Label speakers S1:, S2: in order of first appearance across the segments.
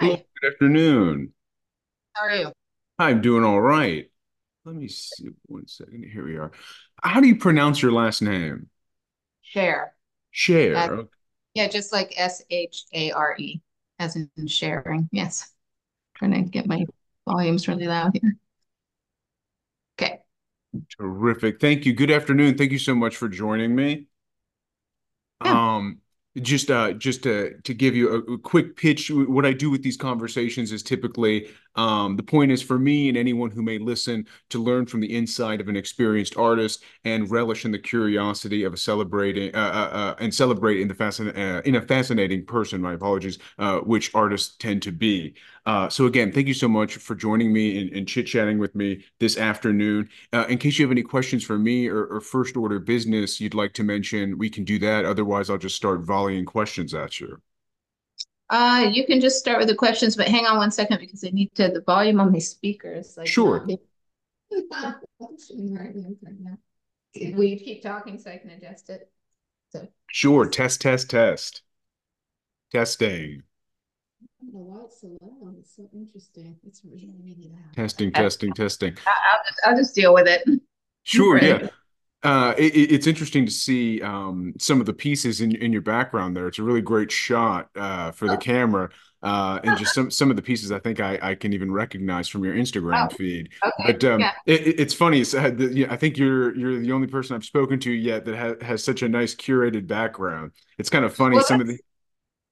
S1: Hi,
S2: good afternoon.
S1: how are you?
S2: I'm doing all right. Let me see one second. Here we are. How do you pronounce your last name?
S1: Share.
S2: Okay,
S1: yeah, just like S H A R E, as in sharing. Yes. Trying to get my volumes really loud here. Okay.
S2: Terrific. Thank you. Good afternoon. Thank you so much for joining me.
S1: Yeah.
S2: Um, just uh just to to give you a, a quick pitch, what I do with these conversations is typically um the point is for me and anyone who may listen to learn from the inside of an experienced artist and relish in the curiosity of a celebrating uh, uh, uh and celebrate in the fascin uh, in a fascinating person, my apologies, uh which artists tend to be. Uh so again, thank you so much for joining me and, and chit-chatting with me this afternoon. In case you have any questions for me or, or first order business you'd like to mention, we can do that. Otherwise, I'll just start volleying questions at you.
S1: Uh, you can just start with the questions, but hang on one second because I need to, the volume on my speaker is like
S2: Sure.
S1: Will you keep talking so I can adjust it? So,
S2: sure. Test, test, test. Testing,
S3: I don't know why it's so loud. It's so interesting. It's really, really loud.
S2: testing, testing, testing.
S1: I'll just, I'll just deal with it.
S2: Sure, yeah. Uh, it, it- it's interesting to see um, some of the pieces in in your background there. It's a really great shot uh, for the
S1: Oh,
S2: camera, uh, and just some some of the pieces I think I, I can even recognize from your
S1: oh,
S2: Instagram feed.
S1: okay.
S2: But um,
S1: Yeah.
S2: it, it- it's funny. It's, uh, I think you're you're the only person I've spoken to yet that ha has such a nice curated background. It's kind of funny
S1: Well,
S2: some of the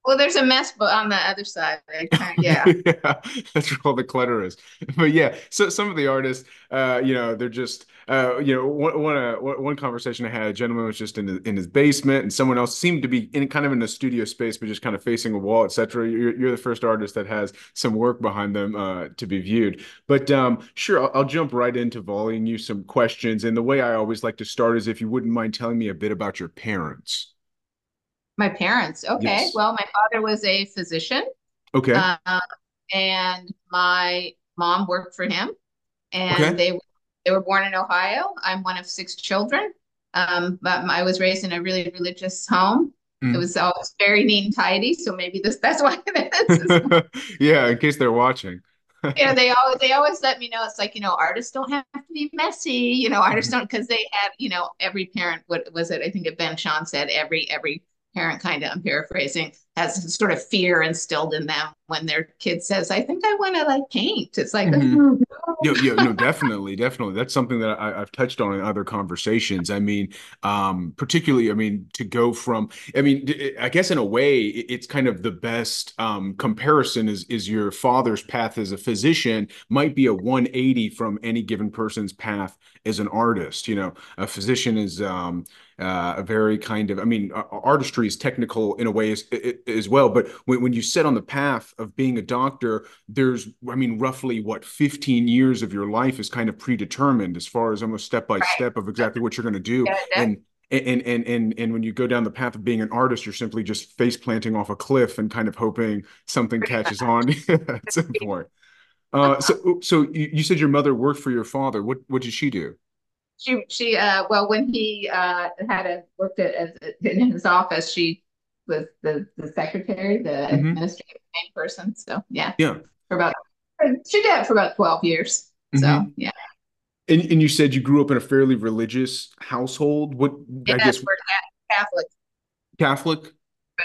S1: well, there's a mess but on the other side. Kind yeah.
S2: Yeah, that's where all the clutter is. But yeah, so some of the artists, uh, you know, they're just, uh, you know, one one, uh, one one conversation I had, a gentleman was just in his, in his basement, and someone else seemed to be in kind of in a studio space, but just kind of facing a wall, etc. You're you're the first artist that has some work behind them uh, to be viewed. But um, sure, I'll, I'll jump right into volleying you some questions. And the way I always like to start is if you wouldn't mind telling me a bit about your parents.
S1: My parents. Okay.
S2: Yes.
S1: Well, my father was a physician,
S2: Okay.
S1: uh, and my mom worked for him, and
S2: Okay.
S1: they they were born in Ohio. I'm one of six children. Um, but I was raised in a really religious home. It
S2: Mm.
S1: was always very neat and tidy, so maybe this that's why it is.
S2: Yeah, in case they're watching.
S1: Yeah, they always they always let me know it's like, you know, artists don't have to be messy, you know, artists don't because they had, you know, every parent, what was it? I think it Ben Shahn said every every parent kind of I'm paraphrasing has sort of fear instilled in them when their kid says, I think I want to like paint. It's like,
S2: hmm
S1: oh,
S2: Yeah, yeah,
S1: no.
S2: no, definitely, definitely. That's something that I, I've touched on in other conversations. I mean, um, particularly, I mean, to go from, I mean, I guess in a way, it- it's kind of the best um, comparison is is your father's path as a physician might be a 180 from any given person's path as an artist. You know, a physician is um, uh, a very kind of, I mean, a- a- artistry is technical in a way as, as well, but when, when you set on the path of being a doctor, there's, I mean, roughly what, 15 years of your life is kind of predetermined as far as almost step by
S1: Right.
S2: step of exactly what you're going to do.
S1: Yeah,
S2: And and and and and when you go down the path of being an artist, you're simply just face planting off a cliff and kind of hoping something catches on at some point. Uh, so so you, you said your mother worked for your father. What what did she do?
S1: She she uh well when he uh had a worked at as in his office, she was the the secretary, the
S2: hmm
S1: administrative main person. So yeah,
S2: Yeah.
S1: for about she did it for about 12 years. So
S2: hmm
S1: yeah.
S2: And and you said you grew up in a fairly religious household. What I guess
S1: we're Catholic,
S2: Catholic?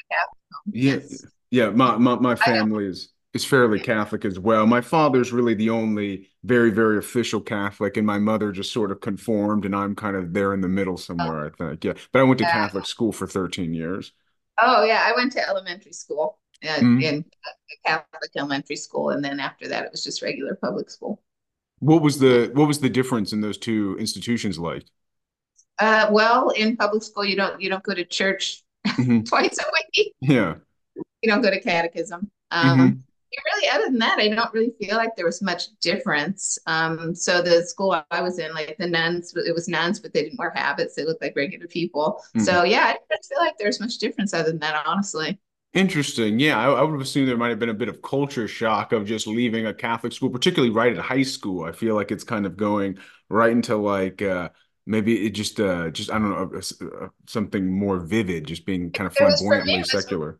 S1: Catholic.
S2: Yeah,
S1: Yes.
S2: yeah. My my my family is is fairly
S1: Yeah.
S2: Catholic as well. My father's really the only very, very official Catholic, and my mother just sort of conformed, and I'm kind of there in the middle
S1: Oh,
S2: somewhere, I think. Yeah. But I went to
S1: yeah.
S2: Catholic school for 13 years.
S1: Oh, yeah. I went to elementary school uh,
S2: Mhm.
S1: in a Catholic elementary school, and then after that, it was just regular public school.
S2: What was the what was the difference in those two institutions like?
S1: Uh, well, in public school, you don't you don't go to church
S2: hmm
S1: twice a week.
S2: Yeah.
S1: You don't go to catechism. Um,
S2: hmm
S1: really, other than that, I don't really feel like there was much difference. Um, so the school I was in, like the nuns, it was nuns, but they didn't wear habits. They looked like regular people.
S2: hmm
S1: So yeah, I don't feel like there's much difference other than that, honestly.
S2: Interesting. Yeah, I, I would have assumed there might have been a bit of culture shock of just leaving a Catholic school, particularly right at high school. I feel like it's kind of going right into like uh maybe it just uh just I don't know uh, uh, something more vivid, just being kind of
S1: It was me,
S2: flamboyantly
S1: was
S2: secular.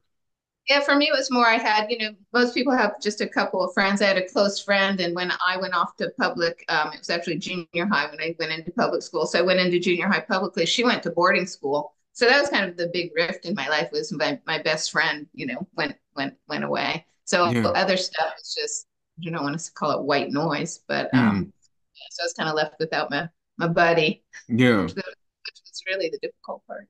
S1: Yeah, for me, it was more I had, you know, most people have just a couple of friends. I had a close friend, and when I went off to public, um, it was actually junior high when I went into public school. So I went into junior high publicly. She went to boarding school. So that was kind of the big rift in my life was my, my best friend, you know, went went went away. So
S2: Yeah.
S1: other stuff is just, I don't want to call it white noise, but
S2: Mm.
S1: um, yeah, so I was kind of left without my my buddy,
S2: Yeah.
S1: which was really the difficult part.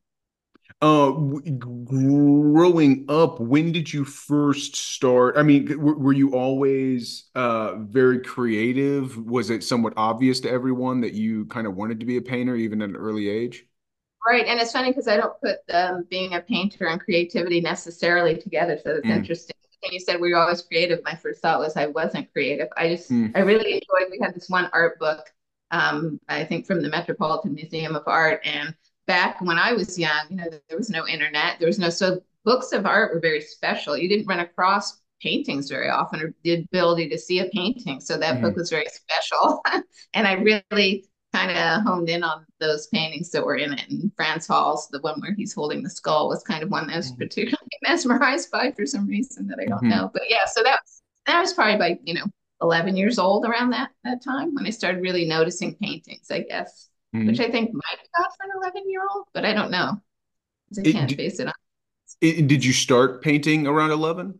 S2: Uh, w- growing up, when did you first start? I mean, were, were you always uh very creative? Was it somewhat obvious to everyone that you kind of wanted to be a painter even at an early age?
S1: Right, and it's funny because I don't put um, being a painter and creativity necessarily together. So it's
S2: Mm,
S1: interesting. When you said we were always creative, my first thought was I wasn't creative. I just
S2: mm,
S1: I really enjoyed. We had this one art book, um, I think from the Metropolitan Museum of Art, and back when I was young, you know, there was no internet. There was no so books of art were very special. You didn't run across paintings very often or the ability to see a painting. So that book
S2: mm,
S1: was very special, and I really kind of honed in on those paintings that were in it. And Frans Hals, the one where he's holding the skull, was kind of one that I was
S2: mm,
S1: particularly mesmerized by for some reason that I don't
S2: mhm,
S1: know. But yeah, so that that was probably by, you know, 11 years old around that that time when I started really noticing paintings, I guess, which
S2: mhm.
S1: I think might be odd for an 11 year old, but I don't know I
S2: It,
S1: can't
S2: d-
S1: base it on.
S2: it, did you start painting around 11?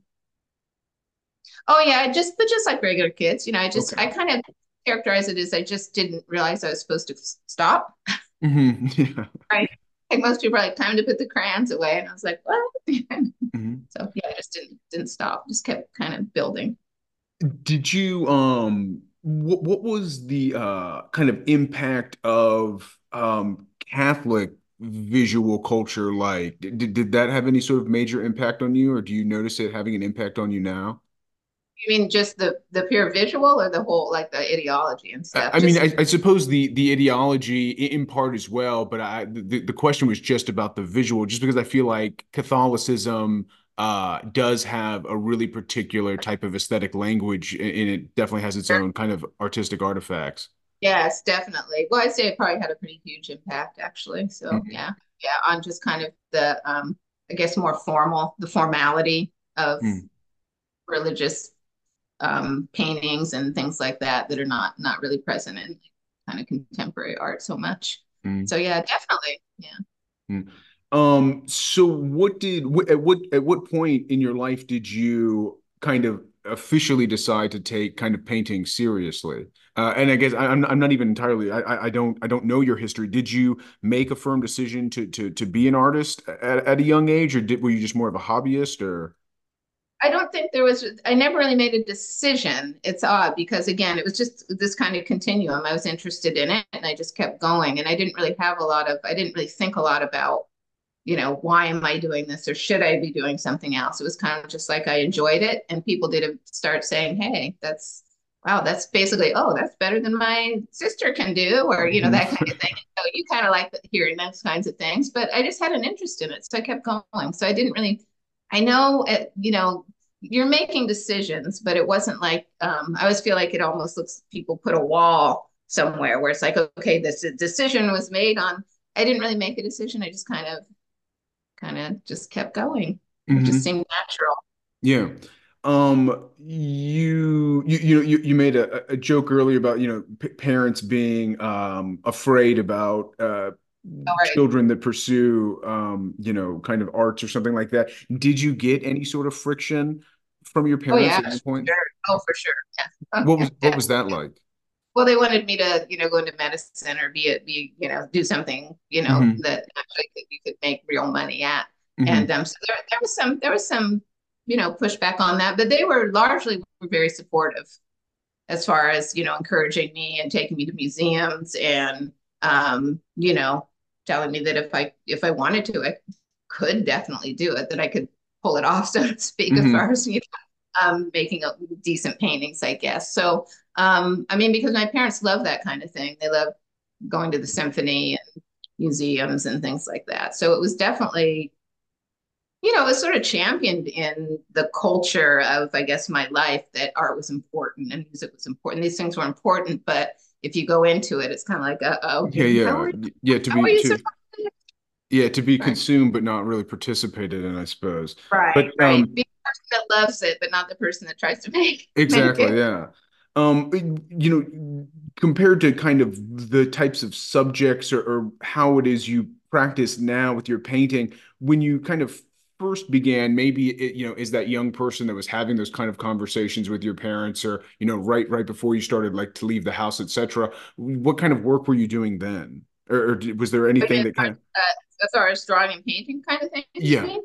S1: Oh yeah, just but just like regular kids, you know, I just
S2: Okay.
S1: I kind of characterize it as I just didn't realize I was supposed to stop.
S2: Mm-hmm. Yeah.
S1: Right. Like most people are like, time to put the crayons away. And I was like, what?
S2: Mhm.
S1: So yeah, I just didn't didn't stop. Just kept kind of building.
S2: Did you um what what was the uh kind of impact of um Catholic visual culture like? Did did that have any sort of major impact on you, or do you notice it having an impact on you now?
S1: You mean just the the pure visual or the whole like the ideology and stuff?
S2: I mean, I, I suppose the the ideology in part as well, but I the, the question was just about the visual, just because I feel like Catholicism uh does have a really particular type of aesthetic language, and it definitely has its own kind of artistic artifacts.
S1: yes, definitely. Well, I'd say it probably had a pretty huge impact actually. So
S2: Mhm.
S1: yeah, yeah, on just kind of the um I guess more formal, the formality of
S2: mm
S1: religious um paintings and things like that that are not not really present in kind of contemporary art so much.
S2: mm
S1: So yeah, definitely. Yeah.
S2: mm. Um, so what did at what at what point in your life did you kind of officially decide to take kind of painting seriously? Uh, and I guess I, I'm I'm not even entirely I I I don't I don't know your history. Did you make a firm decision to to to be an artist at, at a young age, or did were you just more of a hobbyist or?
S1: I don't think there was, I never really made a decision. It's odd because, again, it was just this kind of continuum. I was interested in it and I just kept going. And I didn't really have a lot of, I didn't really think a lot about, you know, why am I doing this or should I be doing something else? It was kind of just like I enjoyed it. And people did start saying, hey, that's, wow, that's basically, oh, that's better than my sister can do, or, you know,
S2: Mhm.
S1: that kind of thing. So you kind of like hearing those kinds of things. But I just had an interest in it. So I kept going. So I didn't really, I know, it, you know, you're making decisions, but it wasn't like um, I always feel like it almost looks people put a wall somewhere where it's like, okay, this decision was made on. I didn't really make a decision. I just kind of, kind of just kept going. It just
S2: hmm
S1: seemed natural.
S2: Yeah. Um, you you you know you, you made a, a joke earlier about you know p parents being um afraid about uh
S1: All right.
S2: children that pursue um you know kind of arts or something like that. Did you get any sort of friction from your
S1: Oh
S2: parents
S1: yeah,
S2: at any point?
S1: sure. Oh, for sure. Yeah. Oh,
S2: What
S1: yeah.
S2: was what was that like?
S1: Well, they wanted me to, you know, go into medicine or be a, be, you know, do something, you know,
S2: hmm
S1: that actually could, you could make real money at. And
S2: hmm
S1: um, so there, there was some, there was some, you know, pushback on that, but they were largely very supportive as far as, you know, encouraging me and taking me to museums and, um, you know, telling me that if I, if I wanted to, I could definitely do it, that I could pull it off, so to speak, as
S2: hmm
S1: far as, you know, um, making a, decent paintings, I guess. So, um, I mean, because my parents love that kind of thing. They love going to the symphony and museums and things like that. So it was definitely, you know, it was sort of championed in the culture of, I guess, my life that art was important and music was important. These things were important, but if you go into it, it's kind of like, uh,
S2: Yeah, yeah,
S1: are
S2: yeah. To be to? Yeah, to be consumed but not really participated in, I suppose.
S1: Right,
S2: But
S1: right.
S2: um
S1: the person that loves it, but not the person that tries to make make
S2: exactly,
S1: it.
S2: yeah. Um you know, compared to kind of the types of subjects or, or how it is you practice now with your painting, when you kind of first began, maybe it, you know, is that young person that was having those kind of conversations with your parents or, you know, right right before you started like to leave the house, etc. What kind of work were you doing then? Or, or was there anything that kind of
S1: uh, as far as drawing and painting kind of thing
S2: yeah.
S1: mean?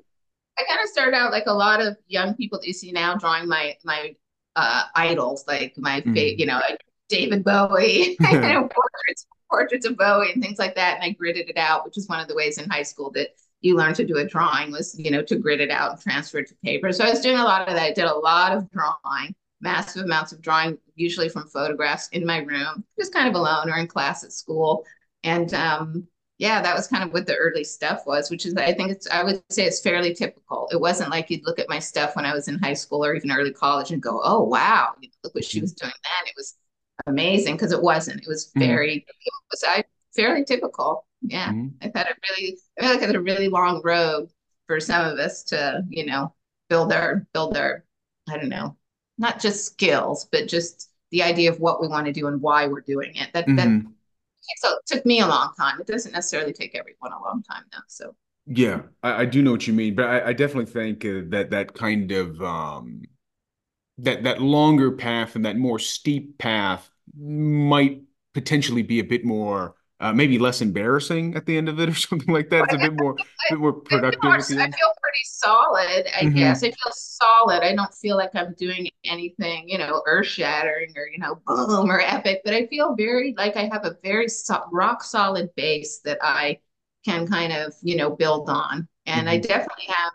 S1: I kind of started out like a lot of young people that you see now drawing my my uh idols, like my fa you know, like David Bowie, you know, portraits portraits of Bowie and things like that. And I gridded it out, which is one of the ways in high school that you learn to do a drawing was, you know, to grid it out and transfer it to paper. So I was doing a lot of that. I did a lot of drawing, massive amounts of drawing, usually from photographs in my room, just kind of alone or in class at school. And um yeah, that was kind of what the early stuff was, which is I think it's I would say it's fairly typical. It wasn't like you'd look at my stuff when I was in high school or even early college and go, "Oh wow, you know, look what she was doing then." It was amazing because it wasn't. It was
S2: Mhm.
S1: very it was I fairly typical. Yeah,
S2: Mhm.
S1: I've had a really I feel like it's a really long road for some of us to you know build our build our I don't know not just skills but just the idea of what we want to do and why we're doing it. That that
S2: Mhm.
S1: So it took me a long time. It doesn't necessarily take everyone a long time though. So
S2: Yeah, I, I do know what you mean, but I, I definitely think uh, that that kind of um that that longer path and that more steep path might potentially be a bit more uh, maybe less embarrassing at the end of it or something like that. It's a bit more
S1: I,
S2: bit more productive
S1: I feel pretty solid, I
S2: hmm
S1: guess. I feel solid. I don't feel like I'm doing anything, you know, earth shattering or, you know, boom or epic, but I feel very like I have a very so rock solid base that I can kind of, you know, build on. And I
S2: hmm
S1: definitely have,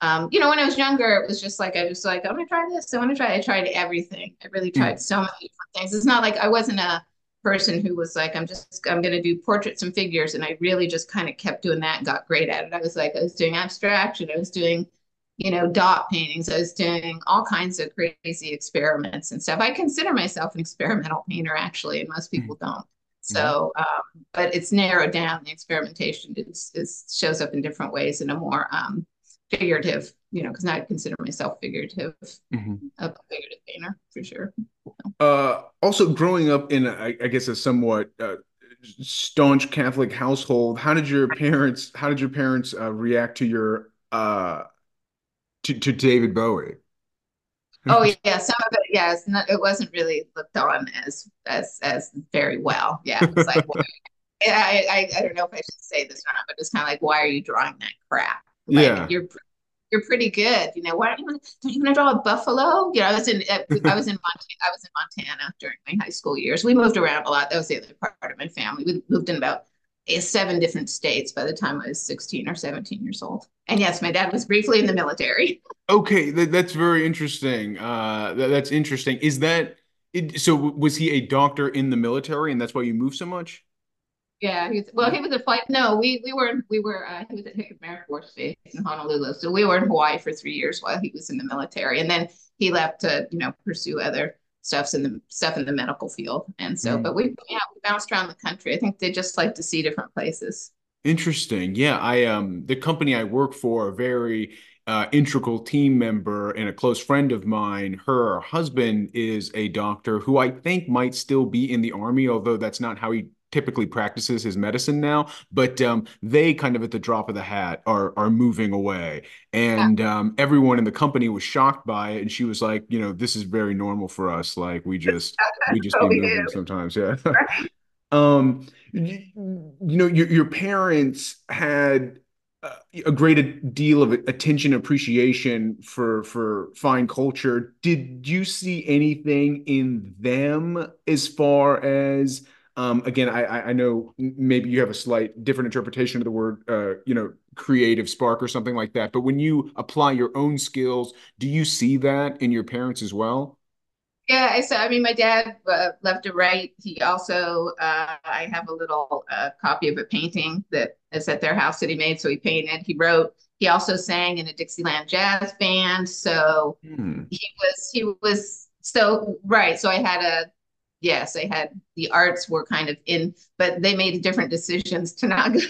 S1: um, you know, when I was younger, it was just like, I was like, I'm gonna try this. I want to try. I tried everything. I really tried so many different things. It's not like I wasn't a person who was like, I'm just, I'm going to do portraits and figures. And I really just kind of kept doing that and got great at it. I was like, I was doing abstraction. I was doing, you know, dot paintings. I was doing all kinds of crazy experiments and stuff. I consider myself an experimental painter, actually, and most people don't.
S2: hmm
S1: So, um, but it's narrowed down. The experimentation is, is shows up in different ways in a more um, figurative, you know, because I consider myself figurative,
S2: hmm
S1: a figurative painter for sure.
S2: Uh, also growing up in, a, I, I guess, a somewhat uh, staunch Catholic household, how did your parents, how did your parents uh, react to your uh to, to David Bowie?
S1: Oh yeah, some of it, yeah, not, it wasn't really looked on as as as very well. Yeah, it was like, well, I, I I don't know if I should say this or not, but it's kind of like, why are you drawing that crap? Like
S2: Yeah.
S1: you're you're pretty good, you know. Why don't you want don't you want to draw a buffalo? You know, I was in uh, I was in Montana, I was in Montana during my high school years. We moved around a lot. That was the other part of my family. We moved in about eh, seven different states by the time I was 16 or 17 years old. And yes, my dad was briefly in the military.
S2: Okay, that, that's very interesting. Uh, that, that's interesting. Is that it, so? Was he a doctor in the military, and that's why you moved so much?
S1: Yeah, he's well, he was a flight. No, we we were we were uh, he was at Hickam Air Force Base in Honolulu. So we were in Hawaii for three years while he was in the military, and then he left to you know pursue other stuffs in the stuff in the medical field. And so,
S2: Mm,
S1: but we yeah we bounced around the country. I think they just like to see different places.
S2: interesting. Yeah, I um the company I work for, a very uh, integral team member and a close friend of mine, her husband is a doctor who I think might still be in the army, although that's not how he typically practices his medicine now. But um, they kind of at the drop of the hat are are moving away.
S1: Yeah.
S2: And um, everyone in the company was shocked by it. And she was like, you know, this is very normal for us. Like we just we just be moving sometimes. Yeah.
S1: Right.
S2: Um, you, you know, your your parents had uh, a great deal of attention, appreciation for for fine culture. Did you see anything in them as far as um, again, I I I know maybe you have a slight different interpretation of the word, uh, you know, creative spark or something like that. But when you apply your own skills, do you see that in your parents as well?
S1: Yeah, I saw. I mean, my dad uh, loved to write. He also, uh, I have a little uh, copy of a painting that is at their house that he made. So he painted, he wrote. He also sang in a Dixieland jazz band. So
S2: Hmm.
S1: he was, he was so right. So I had a, yes, they had the arts were kind of in, but they made different decisions to not go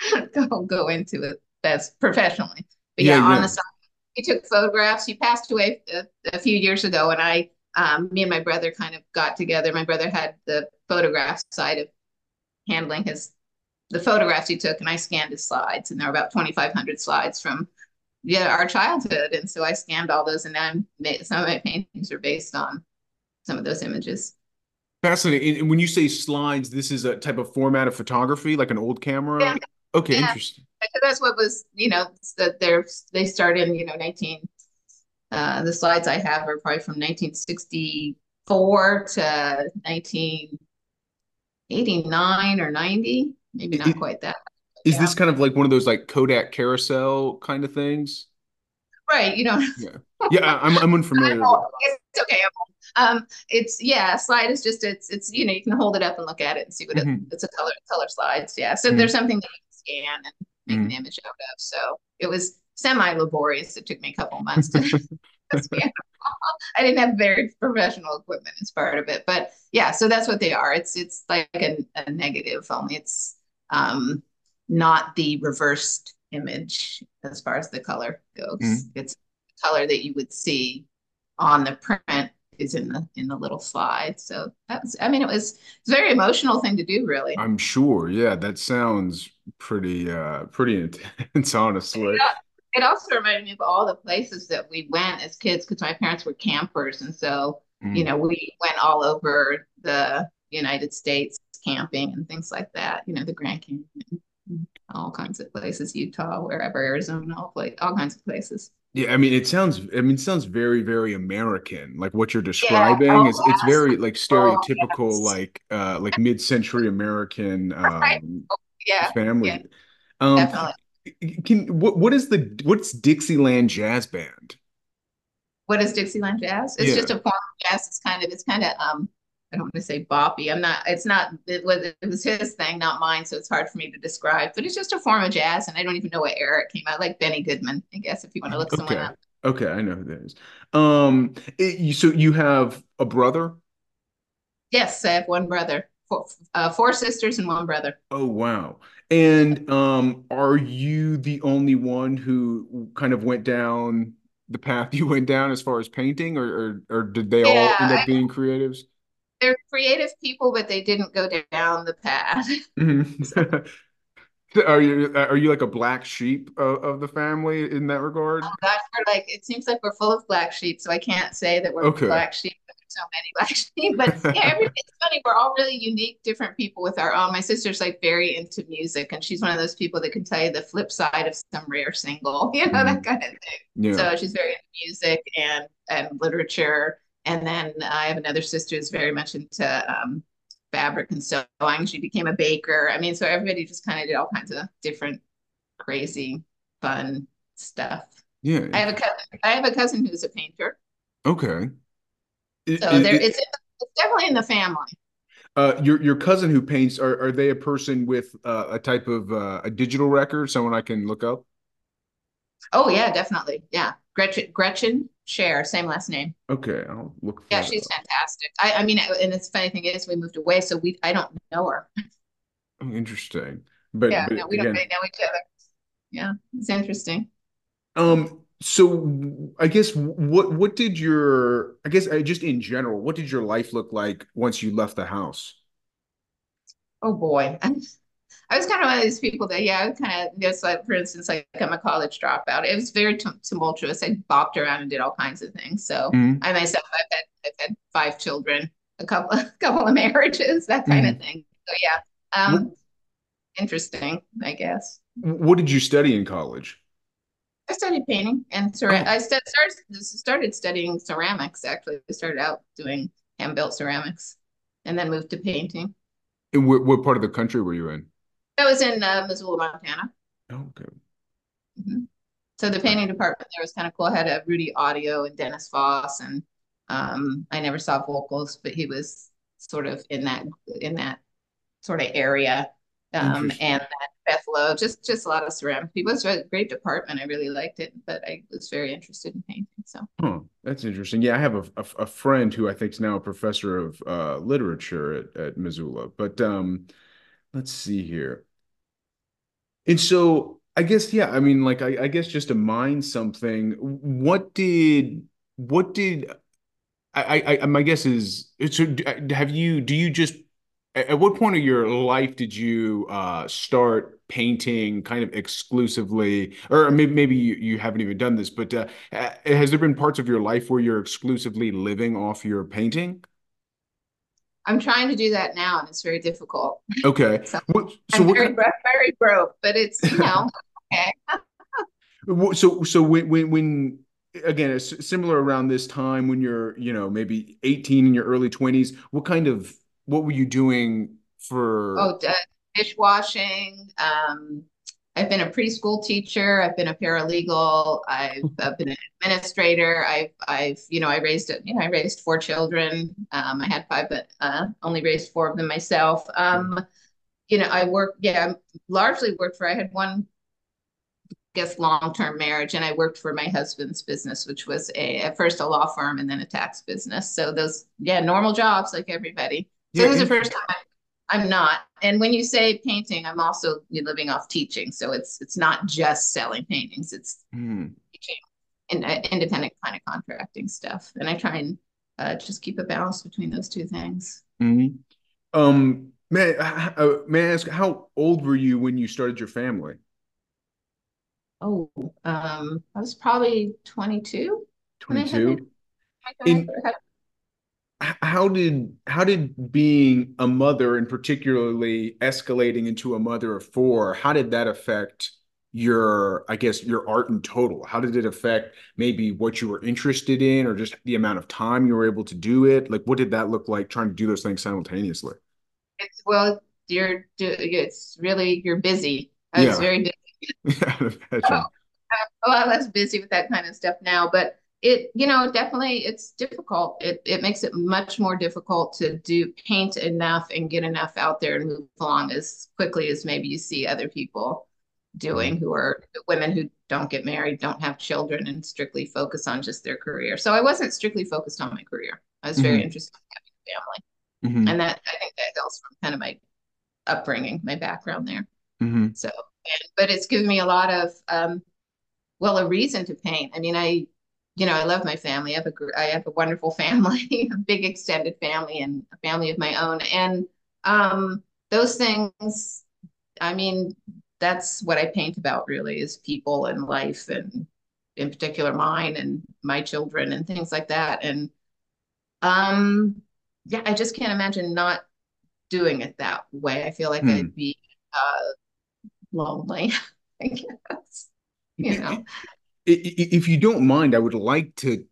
S1: go go into it as professionally. But
S2: Yeah,
S1: yeah, on
S2: yeah.
S1: the side, he took photographs. He passed away a, a few years ago, and I, um, me and my brother kind of got together. My brother had the photograph side of handling his the photographs he took, and I scanned his slides, and there were about 2,500 slides from yeah our childhood, and so I scanned all those, and then some of my paintings are based on some of those images.
S2: Fascinating. And when you say slides, this is a type of format of photography, like an old camera?
S1: Yeah,
S2: Okay,
S1: yeah.
S2: interesting.
S1: That's what was, you know, that they're they started in, you know, 19 uh the slides I have are probably from 1964 to 1989 or 90, maybe not
S2: I-
S1: quite that.
S2: Is
S1: Yeah.
S2: this kind of like one of those like Kodak carousel kind of things?
S1: Right, you know,
S2: Yeah. Yeah, I'm I'm unfamiliar with
S1: it's okay. Um, it's yeah, slide is just it's it's you know you can hold it up and look at it and see what it,
S2: Mhm.
S1: it's a color color slides. Yeah, so
S2: Mhm.
S1: there's something that you can scan and make
S2: Mhm.
S1: an image out of. So it was semi laborious. It took me a couple months to scan. I didn't have very professional equipment as part of it, but yeah, so that's what they are. It's it's like a, a negative, only it's um not the reversed image as far as the color goes.
S2: Mhm.
S1: It's the color that you would see on the print is in the in the little slide. So that was, I mean, it was it's a very emotional thing to do, really.
S2: I'm sure. Yeah, that sounds pretty uh pretty intense, honestly.
S1: It also reminded me of all the places that we went as kids because my parents were campers, and so you
S2: Mm.
S1: know we went all over the United States camping and things like that. You know, the Grand Canyon, all kinds of places, Utah, wherever, Arizona, all place, all kinds of places.
S2: Yeah, I mean it sounds I mean it sounds very, very American. Like what you're
S1: Yeah.
S2: describing
S1: Oh,
S2: is it's very like
S1: Oh,
S2: stereotypical
S1: yes.
S2: like uh like mid-century American
S1: Right.
S2: um
S1: Yeah. Yeah.
S2: family. Um
S1: Definitely.
S2: can what what is the what's Dixieland Jazz Band?
S1: What is Dixieland jazz? It's
S2: Yeah.
S1: just a form of jazz. It's kind of it's kind of um I don't want to say boppy. I'm not it's not it was it was his thing, not mine, so it's hard for me to describe. But it's just a form of jazz and I don't even know what era it came out. Like Benny Goodman, I guess if you want to look someone
S2: Okay.
S1: up.
S2: Okay, I know who that is. Um it- you, so you have a brother?
S1: Yes, I have one brother. Four, uh, four sisters and one brother.
S2: Oh wow. And um are you the only one who kind of went down the path you went down as far as painting or or, or did they all end up
S1: I,
S2: being creatives?
S1: They're creative people, but they didn't go down the path. So
S2: Mhm. Are you are you like a black sheep of, of the family in that regard?
S1: Oh we're like it seems like we're full of black sheep, so I can't say that we're
S2: Okay.
S1: black sheep. so many black sheep, but yeah, it's funny. We're all really unique, different people with our own. My sister's like very into music, and she's one of those people that can tell you the flip side of some rare single, you know, that
S2: Mhm.
S1: kind of thing.
S2: Yeah.
S1: So she's very into music and and literature. And then I have another sister who's very much into um, fabric and sewing. She became a baker. I mean, so everybody just kind of did all kinds of different, crazy, fun stuff.
S2: Yeah.
S1: I have a cousin. I have a cousin who's a painter.
S2: Okay. I-
S1: So
S2: I-
S1: there,
S2: I-
S1: it's it's definitely in the family.
S2: uh, your your cousin who paints, are are they a person with uh, a type of uh, a digital record, someone I can look up?
S1: Oh yeah, definitely. Yeah, Gretchen Gretchen Scherer, same last name.
S2: Okay, I'll look
S1: Yeah, she's
S2: up.
S1: fantastic. I, I mean, and it's funny thing is, we moved away, so we I don't know her.
S2: Oh, interesting. But
S1: Yeah,
S2: but
S1: no, we don't really know each other. Yeah, it's interesting.
S2: um, so I guess what what did your I guess I just in general, what did your life look like once you left the house?
S1: Oh boy. I was kind of one of these people that, yeah, I kind of just like, for instance, like I'm a college dropout. It was very tum tumultuous. I bopped around and did all kinds of things. So
S2: Mhm,
S1: I myself, I've had, I've had five children, a couple, a couple of marriages, that kind of
S2: mhm.
S1: thing. So yeah,
S2: What
S1: um, interesting, I guess.
S2: what did you study in college?
S1: I studied painting and cera
S2: Oh,
S1: I st started started studying ceramics actually. I started out doing hand-built ceramics and then moved to painting.
S2: and what what part of the country were you in?
S1: That was in uh, Missoula, Montana.
S2: Oh, okay.
S1: Mhm. So the painting department there was kind of cool. I had a Rudy Autio and Dennis Voss, and um, I never saw Voulkos, but he was sort of in that in that sort of area. Um, and then Beth Lo, just just a lot of ceramic. It was a great department. I really liked it, but I was very interested in painting. So
S2: Huh, that's interesting. Yeah, I have a, a, a friend who I think is now a professor of uh, literature at, at Missoula. But um, let's see here. And so I guess, yeah, I mean, like I, I guess just to mine something, what did what did I, I, my guess is it's have you do you just at what point of your life did you uh start painting kind of exclusively or maybe maybe you, you haven't even done this but uh, has there been parts of your life where you're exclusively living off your painting
S1: I'm trying to do that now, and it's very difficult.
S2: Okay.
S1: So,
S2: what, so
S1: I'm
S2: what,
S1: very, very broke, but it's, you know, okay.
S2: so so when when when again it's similar around this time when you're you know maybe 18 in your early 20s what kind of what were you doing for
S1: Oh, dishwashing. Um, I've been a preschool teacher. I've been a paralegal. I've, I've been an administrator. I've, I've, you know, I raised, you know, I raised four children. Um, I had five, but uh, only raised four of them myself. Um, you know, I worked, yeah, largely worked for, I had one, I guess, long-term marriage, and I worked for my husband's business, which was a, at first a law firm and then a tax business. So those, yeah, normal jobs like everybody. So
S2: yeah
S1: it was the first time I'm not. And when you say painting, I'm also living off teaching. So it's it's not just selling paintings. It's
S2: hmm.
S1: teaching and uh, independent kind of contracting stuff. And I try and uh, just keep a balance between those two things.
S2: hmm um may I, uh, may I ask how old were you when you started your family
S1: Oh, um, I was probably 22 when I had my,
S2: 22 in how did how did being a mother and particularly escalating into a mother of four how did that affect your i guess your art in total? How did it affect maybe what you were interested in or just the amount of time you were able to do it? Like what did that look like trying to do those things simultaneously?
S1: It's well, you're it's really you're busy. I was
S2: yeah.
S1: very busy.
S2: yeah
S1: So, a lot less busy with that kind of stuff now, but it, you know, definitely it's difficult. It it makes it much more difficult to do paint enough and get enough out there and move along as quickly as maybe you see other people doing who are women who don't get married, don't have children, and strictly focus on just their career. So I wasn't strictly focused on my career. I was very
S2: Mhm.
S1: interested in having a family.
S2: Mhm.
S1: And that I think that from kind of my upbringing, my background there.
S2: Mhm.
S1: So, and, but it's given me a lot of um, well, a reason to paint. I mean, I, you know, I love my family. I have a, I have a wonderful family, a big extended family, and a family of my own. And um, those things, I mean, that's what I paint about really is people and life, and in particular mine and my children and things like that. And um, yeah, I just can't imagine not doing it that way. I feel like
S2: Hmm.
S1: I'd be uh, lonely, I guess, you know.
S2: If you don't mind, I would like to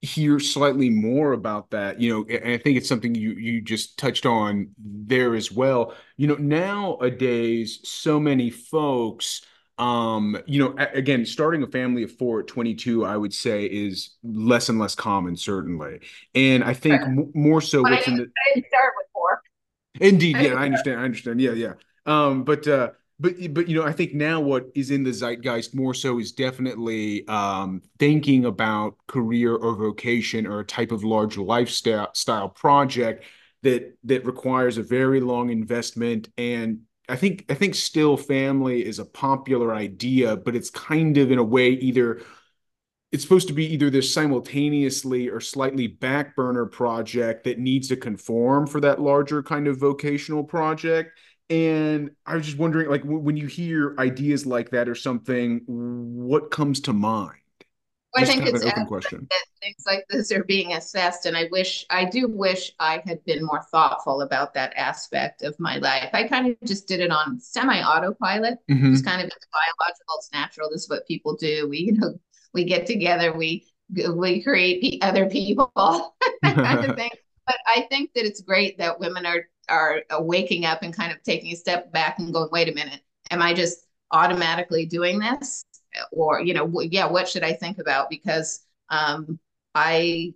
S2: hear slightly more about that. You know, and I think it's something you you just touched on there as well. You know, nowadays, so many folks, um, you know, again, starting a family of four at 22, I would say is less and less common, certainly. And I think m more so what's in the
S1: I didn't start with four.
S2: Indeed, yeah, I understand. I understand. Yeah, yeah. Um, but uh, but but you know, I think now what is in the zeitgeist more so is definitely um thinking about career or vocation or a type of large lifestyle style project that that requires a very long investment. And I think I think still family is a popular idea, but it's kind of in a way either it's supposed to be either this simultaneously or slightly back burner project that needs to conform for that larger kind of vocational project. And I was just wondering, like, when you hear ideas like that or something, what comes to mind?
S1: I think it's
S2: an open question.
S1: that things like this are being assessed. And I wish, I do wish I had been more thoughtful about that aspect of my life. I kind of just did it on semi autopilot, just
S2: hmm
S1: kind of it's biological, it's natural. This is what people do. We, you know, we get together, we, we create other people, kind of thing. But I think that it's great that women are, are waking up and kind of taking a step back and going, wait a minute, am I just automatically doing this? or you know yeah what should i think about? Because um, i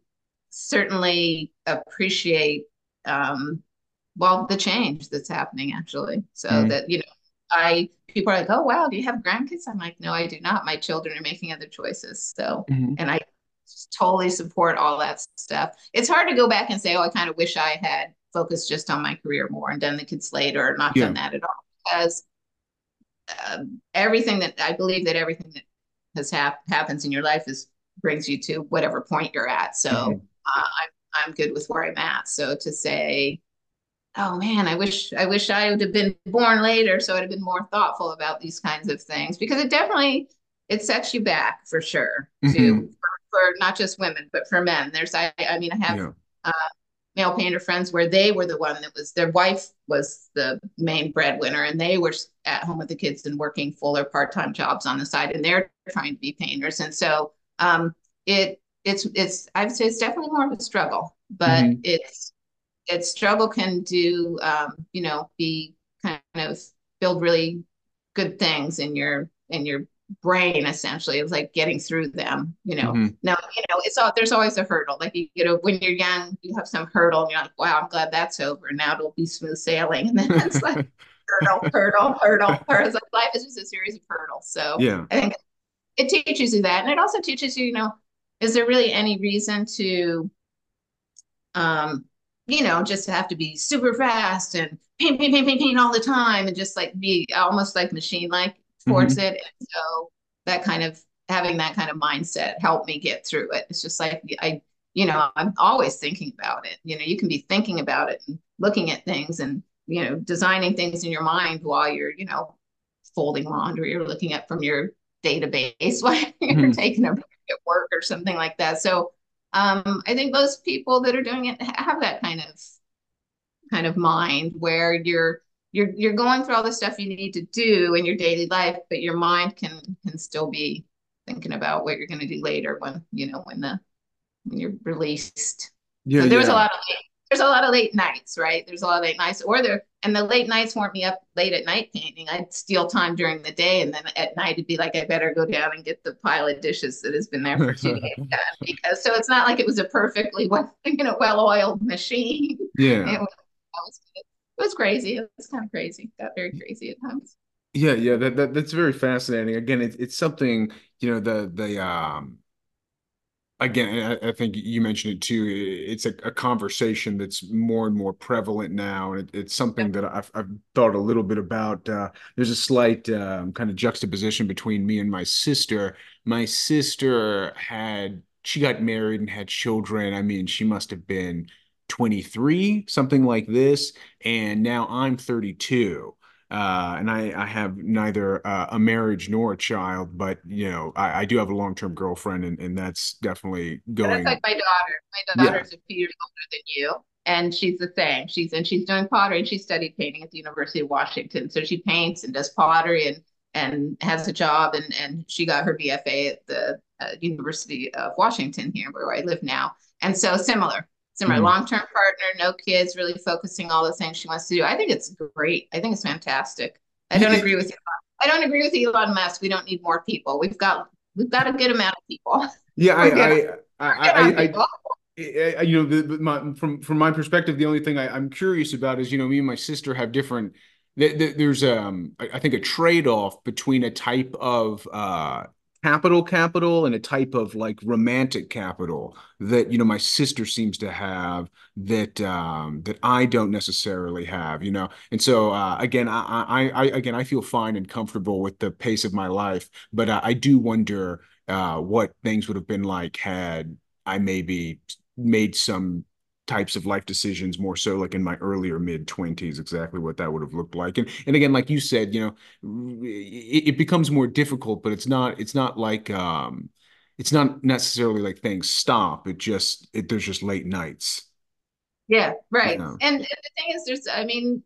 S1: certainly appreciate um, well the change that's happening actually. So
S2: hmm
S1: that you know i people are like oh wow do you have grandkids? I'm like no i do not. My children are making other choices. So
S2: hmm
S1: and i totally support all that stuff. It's hard to go back and say oh i kind of wish i had focused just on my career more and done the kids later or not
S2: Yeah.
S1: done that at all because uh, everything that I believe that everything that has hap- happens in your life is brings you to whatever point you're at. So mm-hmm. uh, I'm I'm good with where I'm at. So to say, oh man, I wish I wish I would have been born later, so I'd have been more thoughtful about these kinds of things because it definitely it sets you back for sure. Mm-hmm. To for, for, not just women but for men. There's I I mean I have. Yeah. Uh, male painter friends where they were the one that was their wife was the main breadwinner and they were at home with the kids and working full or part-time jobs on the side and they're trying to be painters and so um, it it's it's I would say it's definitely more of a struggle, but mm-hmm. it's it's struggle can do um, you know be kind of build really good things in your in your brain essentially it's like getting through them you know? Mm-hmm. now you know it's all there's always a hurdle. Like you, you know when you're young you have some hurdle and you're like wow i'm glad that's over. Now it'll be smooth sailing. And then it's like hurdle hurdle hurdle hurdle. Like life is just a series of hurdles. So
S2: yeah.
S1: I think it teaches you that. And it also teaches you you know is there really any reason to um you know just have to be super fast and paint paint paint paint paint all the time and just like be almost like machine like towards mm-hmm. it and so that kind of having that kind of mindset helped me get through it it's just like i you know i'm always thinking about it you know you can be thinking about it and looking at things and you know designing things in your mind while you're you know folding laundry or looking at from your database while you're mm-hmm. taking a break at work or something like that. So um, I think most people that are doing it have that kind of kind of mind where you're you're you're going through all the stuff you need to do in your daily life, but your mind can can still be thinking about what you're going to do later when you know when the when you're released. Yeah, so there yeah. was a lot of there's a lot of late nights, right? There's a lot of late nights, or there, and the late nights weren't me up late at night painting. I'd steal time during the day, and then at night it'd be like, I better go down and get the pile of dishes that has been there for two days done. Because so it's not like it was a perfectly well, you know, well-oiled machine.
S2: Yeah,
S1: it was, it was crazy. It was kind of crazy. Got very crazy at times.
S2: Yeah, yeah, that, that that's very fascinating. Again, it's it's something you know the the um again, I, I, think you mentioned it too. It's a, a, conversation that's more and more prevalent now, and it, it's something that I've, I've, thought a little bit about. Uh, there's a slight um, kind of juxtaposition between me and my sister. My sister had she got married and had children. I mean, she must have been 23, something like this, and now I'm 32 uh, and I, I have neither uh, a marriage nor a child, but you know, I, I do have a long term girlfriend, and, and that's definitely going.
S1: That's like my daughter. My daughter's yeah. a few years older than you, and she's the same. She's and she's doing pottery, and she studied painting at the University of Washington. So she paints and does pottery, and and has a job, and and she got her BFA at the uh, University of Washington here, where I live now. And so similar, similar mm-hmm. long-term partner, no kids, really focusing all the things she wants to do. I think it's great. I think it's fantastic. I don't agree with you. I don't agree with Elon Musk. We don't need more people. We've got we've got a good amount of people.
S2: Yeah, I, I, I, I, I, you know, the, my, from from my perspective, the only thing I, am curious about is, you know, me and my sister have different. There's um, I think a trade off between a type of uh capital capital and a type of like romantic capital that you know my sister seems to have that um that I don't necessarily have you know? And so uh again I I, I again I feel fine and comfortable with the pace of my life but I do wonder uh what things would have been like had I maybe made some types of life decisions more so like in my earlier mid 20s exactly what that would have looked like. And and again like you said you know it, it, becomes more difficult but it's not it's not like um it's not necessarily like things stop. It just it there's just late nights.
S1: Yeah right. You know? and, and the thing is there's i mean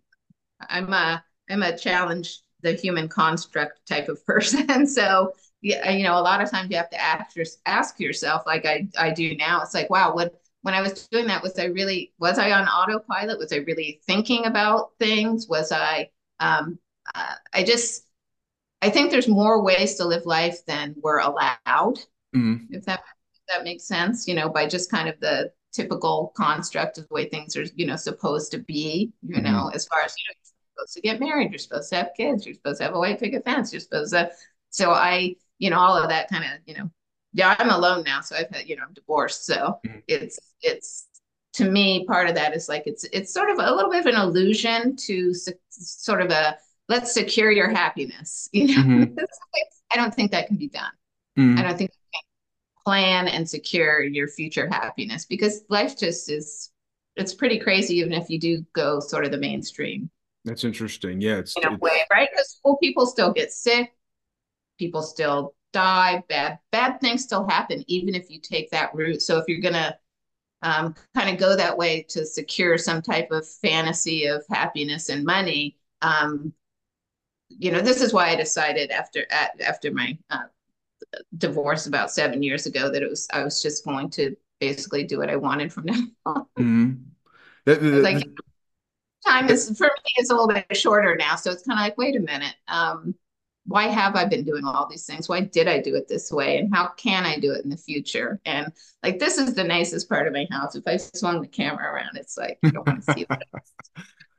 S1: i'm a i'm a challenge the human construct type of person. So yeah you know a lot of times you have to ask, ask yourself like i i do now it's like wow what when I was doing that, was I really was I on autopilot? Was I really thinking about things? Was I um, uh, I just I think there's more ways to live life than we're allowed. Mm-hmm. If that if that makes sense, you know, by just kind of the typical construct of the way things are, you know, supposed to be. You mm-hmm. know, as far as you know, you're supposed to get married, you're supposed to have kids, you're supposed to have a white picket fence, you're supposed to. So I, you know, all of that kind of, you know, yeah, I'm alone now, so I've had, you know, I'm divorced. So mm-hmm. it's it's to me part of that is like it's it's sort of a little bit of an illusion to su- sort of a let's secure your happiness. You know,
S2: hmm
S1: I don't think that can be done. I
S2: hmm
S1: don't think you can plan and secure your future happiness because life just is it's pretty crazy even if you do go sort of the mainstream
S2: That's interesting. Yeah, it's
S1: in a
S2: it's
S1: way, right? Because well, people still get sick, people still die, bad bad things still happen, even if you take that route. So if you're gonna um, kind of go that way to secure some type of fantasy of happiness and money, um, you know, this is why I decided after at, after my uh, divorce about seven years ago that it was I was just going to basically do what I wanted from now on.
S2: mhm. That- that-
S1: like,
S2: that-
S1: time is for me it's a little bit shorter now, so it's kind of like, wait a minute, um, why have I been doing all these things? Why did I do it this way? And how can I do it in the future? And like this is the nicest part of my house. If I swung the camera around, it's like you don't want to see it.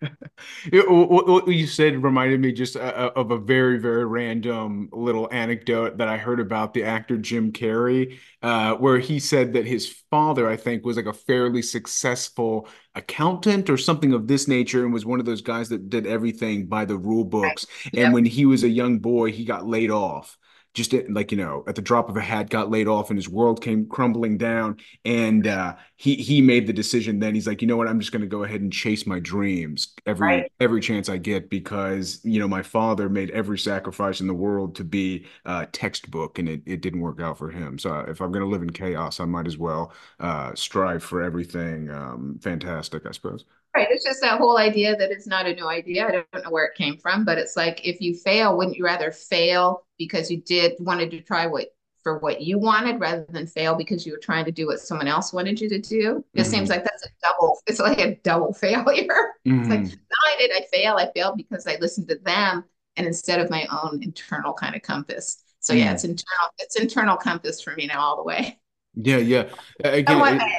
S2: It- what, what you said reminded me just uh, uh, of a very, very random little anecdote that I heard about the actor Jim Carrey, uh, where he said that his father, I think, was like a fairly successful accountant or something of this nature, and was one of those guys that did everything by the rule
S1: Right.
S2: books. And
S1: Yep.
S2: when he was a young boy, he got laid off. Just at- like, you know, at the drop of a hat, got laid off, and his world came crumbling down. And uh, he he made the decision then. He's like, you know what? I'm just going to go ahead and chase my dreams every
S1: Right.
S2: every chance I get because you know my father made every sacrifice in the world to be uh, textbook, and it it didn't work out for him. So if I'm going to live in chaos, I might as well uh, strive for everything um, fantastic, I suppose.
S1: Right. It's just that whole idea that it's not a new idea. I don't know where it came from, but it's like if you fail, wouldn't you rather fail because you did wanted to try what for what you wanted rather than fail because you were trying to do what someone else wanted you to do? It seems
S2: hmm
S1: like that's a double, it's like a double failure. It's like, not only did I fail, I failed because I listened to them and instead of my own internal kind of compass. So yeah, it's
S2: hmm
S1: internal, it's internal compass for me now all the way.
S2: Yeah, yeah. Again,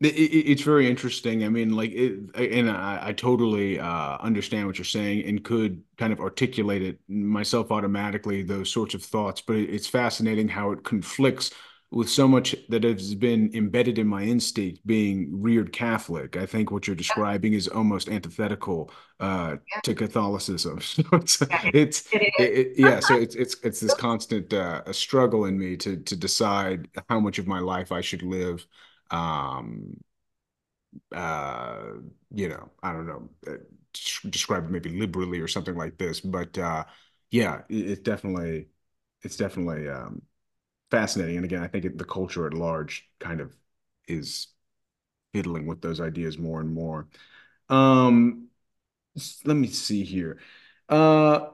S2: it, It, it, it's very interesting. I mean, like it, and I, I totally uh, understand what you're saying and could kind of articulate it myself automatically, those sorts of thoughts. But it, it's fascinating how it conflicts with so much that has been embedded in my instinct, being reared Catholic. I think what you're describing is almost antithetical uh,
S1: yeah,
S2: to Catholicism. So it's
S1: yeah,
S2: it's
S1: it
S2: it, yeah. So it's it's it's this constant uh, struggle in me to to decide how much of my life I should live um uh you know i don't know uh, describe it maybe liberally or something like this but uh yeah it, it definitely it's definitely um fascinating and again i think it, the culture at large kind of is fiddling with those ideas more and more. Um let me see here. Uh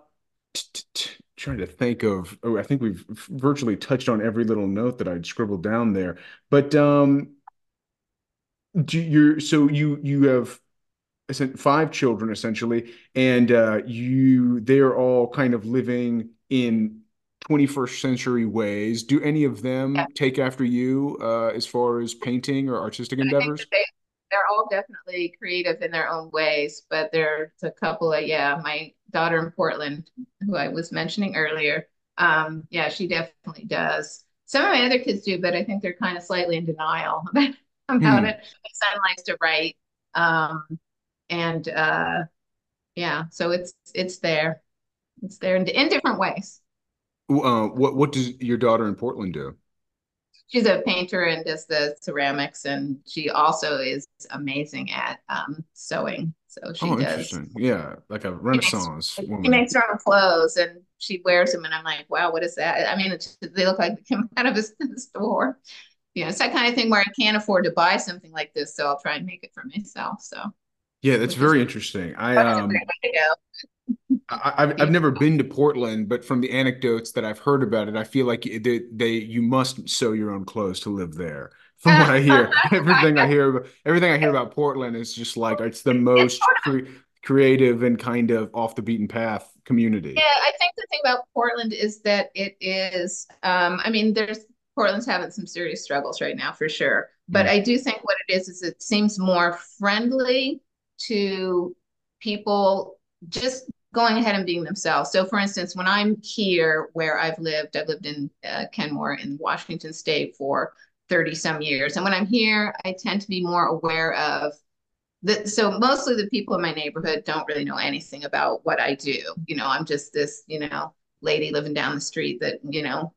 S2: trying to think of oh i think we've virtually touched on every little note that i'd scribbled down there but um do you so you you have five children essentially, and uh, you they're all kind of living in 21st century ways. Do any of
S1: Yeah.
S2: them take after you uh, as far as painting or artistic
S1: think
S2: endeavors?
S1: they they're all definitely creative in their own ways, but there's a couple of yeah, my daughter in Portland, who I was mentioning earlier, um, yeah, she definitely does. Some of my other kids do, but I think they're kind of slightly in denial about, about
S2: Hmm.
S1: it. My son likes to write, um, and uh, yeah, so it's it's there, it's there in, in different ways.
S2: Uh, what what does your daughter in Portland do?
S1: She's a painter and does the ceramics, and she also is amazing at um, sewing. So she
S2: Oh,
S1: does.
S2: Yeah, like a
S1: She makes
S2: Renaissance
S1: she
S2: woman.
S1: makes her own clothes, and she wears them, and I'm like, wow, what is that? I mean, it's, they look like they came out of a store. You know, it's that kind of thing where I can't afford to buy something like this, so I'll try and make it for myself. So,
S2: Yeah, that's very interesting. I um
S1: way to go.
S2: I, I've I've never been to Portland, but from the anecdotes that I've heard about it, I feel like they, they you must sew your own clothes to live there. From what I hear, everything I hear about everything I hear about Portland is just like it's the most cre creative and kind of off the beaten path community. Yeah.
S1: I think the thing about Portland is that it is, um, I mean, there's Portland's having some serious struggles right now for sure. But
S2: Mm,
S1: I do think what it is is it seems more friendly to people just going ahead and being themselves. So, for instance, when I'm here where I've lived, I've lived in uh, Kenmore in Washington State for 30 some years. And when I'm here, I tend to be more aware of the, so mostly the people in my neighborhood don't really know anything about what I do. You know, I'm just this, you know, lady living down the street that, you know,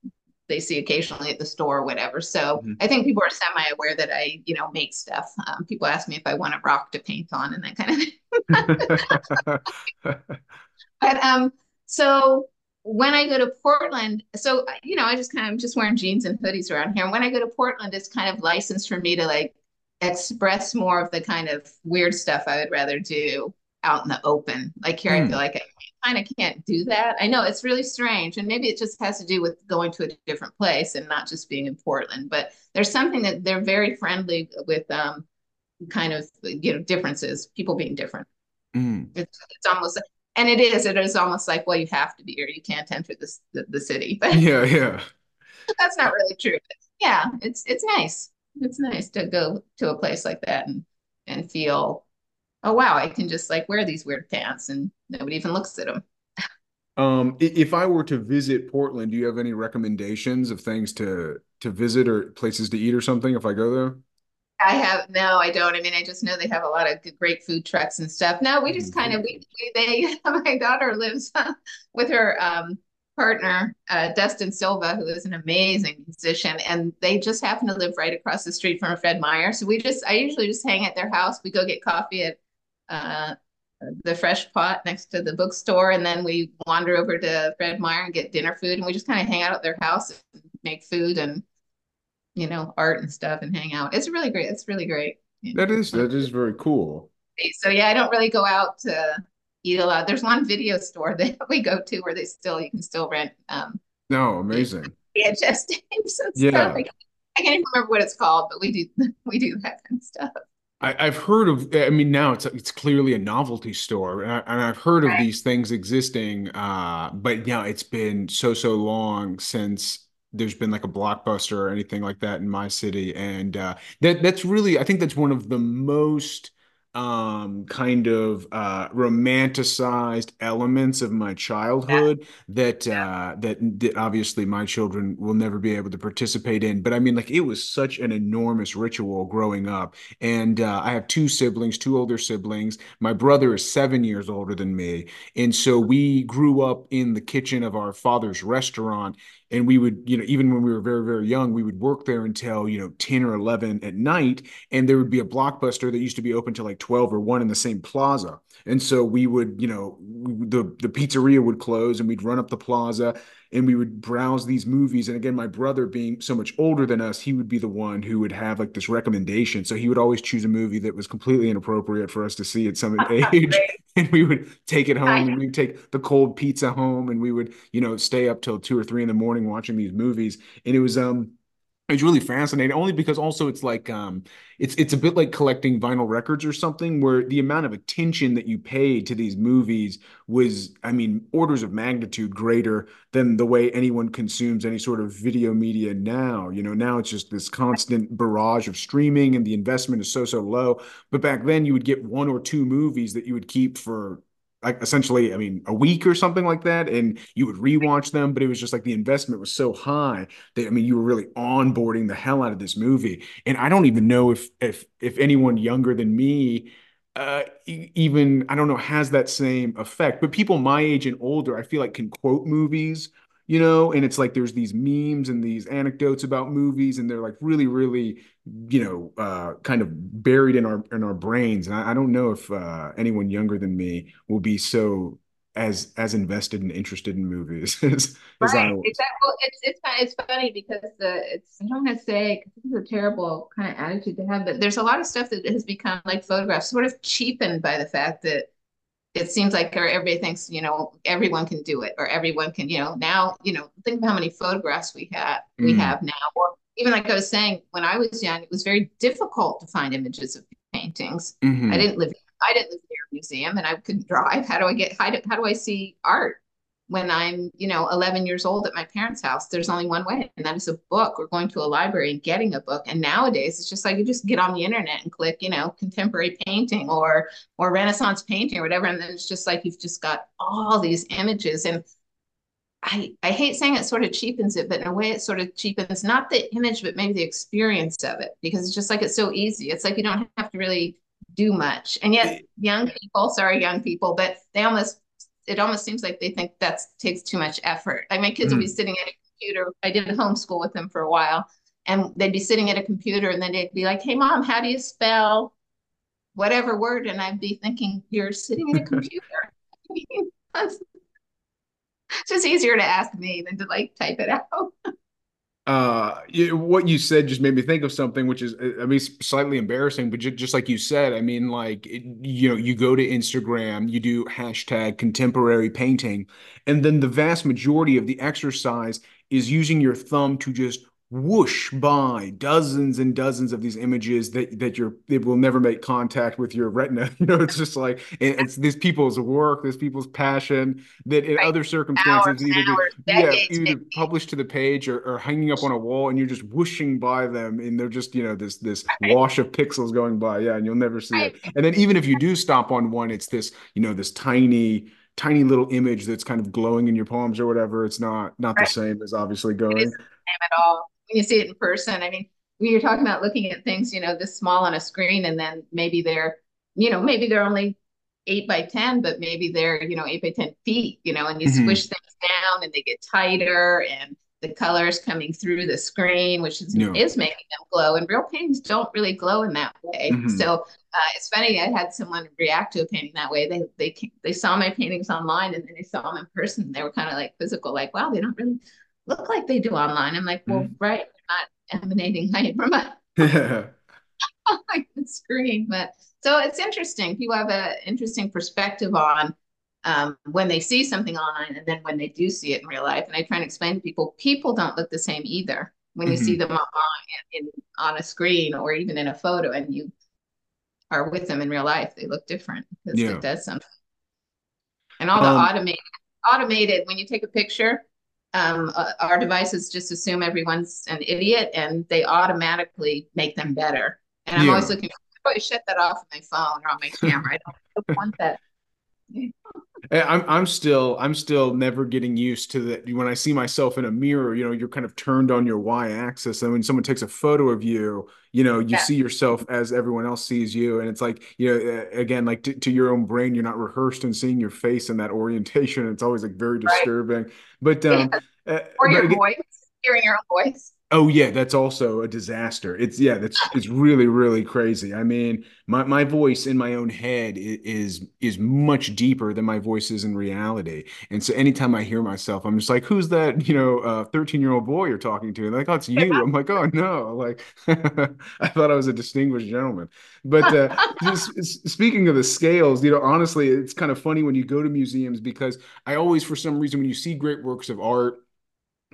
S1: they see occasionally at the store or whatever. So mm-hmm. I think people are semi aware that I, you know, make stuff. Um, people ask me if I want a rock to paint on and that kind of thing. but um, so when I go to Portland, so you know, I just kind of I'm just wearing jeans and hoodies around here. And when I go to Portland, it's kind of licensed for me to like express more of the kind of weird stuff I would rather do out in the open. Like here, mm. I hmm. feel like I kind of can't do that. I know it's really strange, and maybe it just has to do with going to a different place and not just being in Portland. But there's something that they're very friendly with, um, kind of you know differences, people being different. Mm. It's, it's almost, and it is. It is almost like, well, you have to be here. You can't enter this the, the city.
S2: But yeah, yeah.
S1: that's not really true. Yeah, it's it's nice. It's nice to go to a place like that and and feel oh wow, I can just like wear these weird pants and nobody even looks at them.
S2: Um, if I were to visit Portland, do you have any recommendations of things to to visit or places to eat or something if I go there?
S1: I have no, I don't. I mean, I just know they have a lot of great food trucks and stuff. No, we just kind of we, we they my daughter lives with her um partner, uh, Dustin Silva, who is an amazing musician, and they just happen to live right across the street from Fred Meyer. So we just, I usually just hang at their house. We go get coffee at uh, the fresh pot next to the bookstore. And then we wander over to Fred Meyer and get dinner food. And we just kind of hang out at their house and make food and, you know, art and stuff and hang out. It's really great. It's really great.
S2: That is, that is very cool.
S1: So yeah, I don't really go out to eat a lot. There's one video store that we go to where they still, you can still rent. Um,
S2: no, amazing.
S1: Yeah, just yeah. I can't even remember what it's called, but we do, we do that kind of stuff.
S2: I, have heard of. I mean, now it's it's clearly a novelty store, and, I, have heard of these things existing. Uh, but yeah, it's been so so long since there's been like a blockbuster or anything like that in my city, and uh, that that's really. I think that's one of the most um, kind of uh, romanticized elements of my childhood yeah. that uh, that that obviously my children will never be able to participate in. But I mean, like it was such an enormous ritual growing up, and uh, I have two siblings, two older siblings. My brother is seven years older than me, and so we grew up in the kitchen of our father's restaurant and we would you know even when we were very very young we would work there until you know 10 or 11 at night. And there would be a blockbuster that used to be open till like 12 or 1 in the same plaza and so we would you know the the pizzeria would close and we'd run up the plaza and we would browse these movies. And again my brother being so much older than us he would be the one who would have like this recommendation. So he would always choose a movie that was completely inappropriate for us to see at some age. And we would take it home and we'd take the cold pizza home and we would you know stay up till two or three in the morning watching these movies. And it was um it's really fascinating only because also it's like um it's it's a bit like collecting vinyl records or something where the amount of attention that you paid to these movies was i mean orders of magnitude greater than the way anyone consumes any sort of video media now. You know now it's just this constant barrage of streaming and the investment is so so low. But back then you would get one or two movies that you would keep for like essentially, I mean, a week or something like that, and you would rewatch them. But it was just like the investment was so high that I mean, you were really onboarding the hell out of this movie. And I don't even know if if if anyone younger than me uh, even I don't know has that same effect. But people my age and older, I feel like can quote movies you know and it's like there's these memes and these anecdotes about movies and they're like really really you know uh, kind of buried in our in our brains and i, I don't know if uh, anyone younger than me will be so as as invested and interested in movies as,
S1: as right. I was. Exactly. Well, it's it's it's funny because the it's I don't want to say this is a terrible kind of attitude to have, but there's a lot of stuff that has become like photographs, sort of cheapened by the fact that it seems like everybody thinks you know everyone can do it or everyone can you know now you know think of how many photographs we have we mm. have now or even like i was saying when i was young it was very difficult to find images of paintings mm-hmm. i didn't live i didn't live near a museum and i couldn't drive how do i get how do, how do i see art when I'm, you know, 11 years old at my parents' house, there's only one way, and that is a book or going to a library and getting a book. And nowadays, it's just like you just get on the internet and click, you know, contemporary painting or or Renaissance painting or whatever, and then it's just like you've just got all these images. And I I hate saying it sort of cheapens it, but in a way, it sort of cheapens not the image, but maybe the experience of it because it's just like it's so easy. It's like you don't have to really do much. And yet young people, sorry, young people, but they almost it almost seems like they think that takes too much effort. Like my kids mm. will be sitting at a computer. I did homeschool with them for a while, and they'd be sitting at a computer, and then they'd be like, "Hey, mom, how do you spell whatever word?" And I'd be thinking, "You're sitting at a computer." it's just easier to ask me than to like type it out.
S2: uh, what you said just made me think of something, which is, I mean, slightly embarrassing, but just, just like you said, I mean, like, it, you know, you go to Instagram, you do hashtag contemporary painting, and then the vast majority of the exercise is using your thumb to just whoosh by dozens and dozens of these images that that you're it will never make contact with your retina. You know it's just like it's these people's work this people's passion that in right. other circumstances hours, either hours, yeah either published to the page or, or, hanging up on a wall and you're just whooshing by them and they're just you know this this right. wash of pixels going by. Yeah and you'll never see right. it. And then even if you do stop on one it's this you know this tiny tiny little image that's kind of glowing in your palms or whatever. It's not not the same as obviously going.
S1: at all when you see it in person. I mean, we were talking about looking at things, you know, this small on a screen, and then maybe they're, you know, maybe they're only eight by 10, but maybe they're, you know, eight by 10 feet, you know, and you mm-hmm. squish things down and they get tighter and the colors coming through the screen, which is, yeah. is making them glow. And real paintings don't really glow in that way. Mm-hmm. So uh, it's funny. I had someone react to a painting that way. They they they saw my paintings online and then they saw them in person. They were kind of like physical, like, wow, they don't really look like they do online. I'm like, well, mm-hmm. right, not emanating light from a like the screen. But so it's interesting. People have an interesting perspective on um, when they see something online and then when they do see it in real life. And I try and explain to people, people don't look the same either when you mm-hmm. see them on, in, on a screen or even in a photo and you are with them in real life. They look different because yeah. it does something. And all the um, automated, automated, when you take a picture, um, uh, our devices just assume everyone's an idiot and they automatically make them better. And I'm yeah. always looking, I always shut that off on my phone or on my camera. I don't want that.
S2: Eh, I'm I'm still I'm still never getting used to that. When I see myself in a mirror, you know, you're kind of turned on your y-axis, and when someone takes a photo of you, you know, you yeah. see yourself as everyone else sees you, and it's like, you know, eh, again, like to, to your own brain, you're not rehearsed in seeing your face in that orientation. It's always like very disturbing. Right. But um,
S1: yeah. or eh, your but, voice, hearing your own voice.
S2: Oh yeah, that's also a disaster. It's yeah, that's it's really really crazy. I mean, my my voice in my own head is is much deeper than my voice is in reality. And so anytime I hear myself, I'm just like, "Who's that? You know, uh, 13 year old boy you're talking to?" And they're like, "Oh, it's you." I'm like, "Oh no!" Like, I thought I was a distinguished gentleman. But uh, just, speaking of the scales, you know, honestly, it's kind of funny when you go to museums because I always, for some reason, when you see great works of art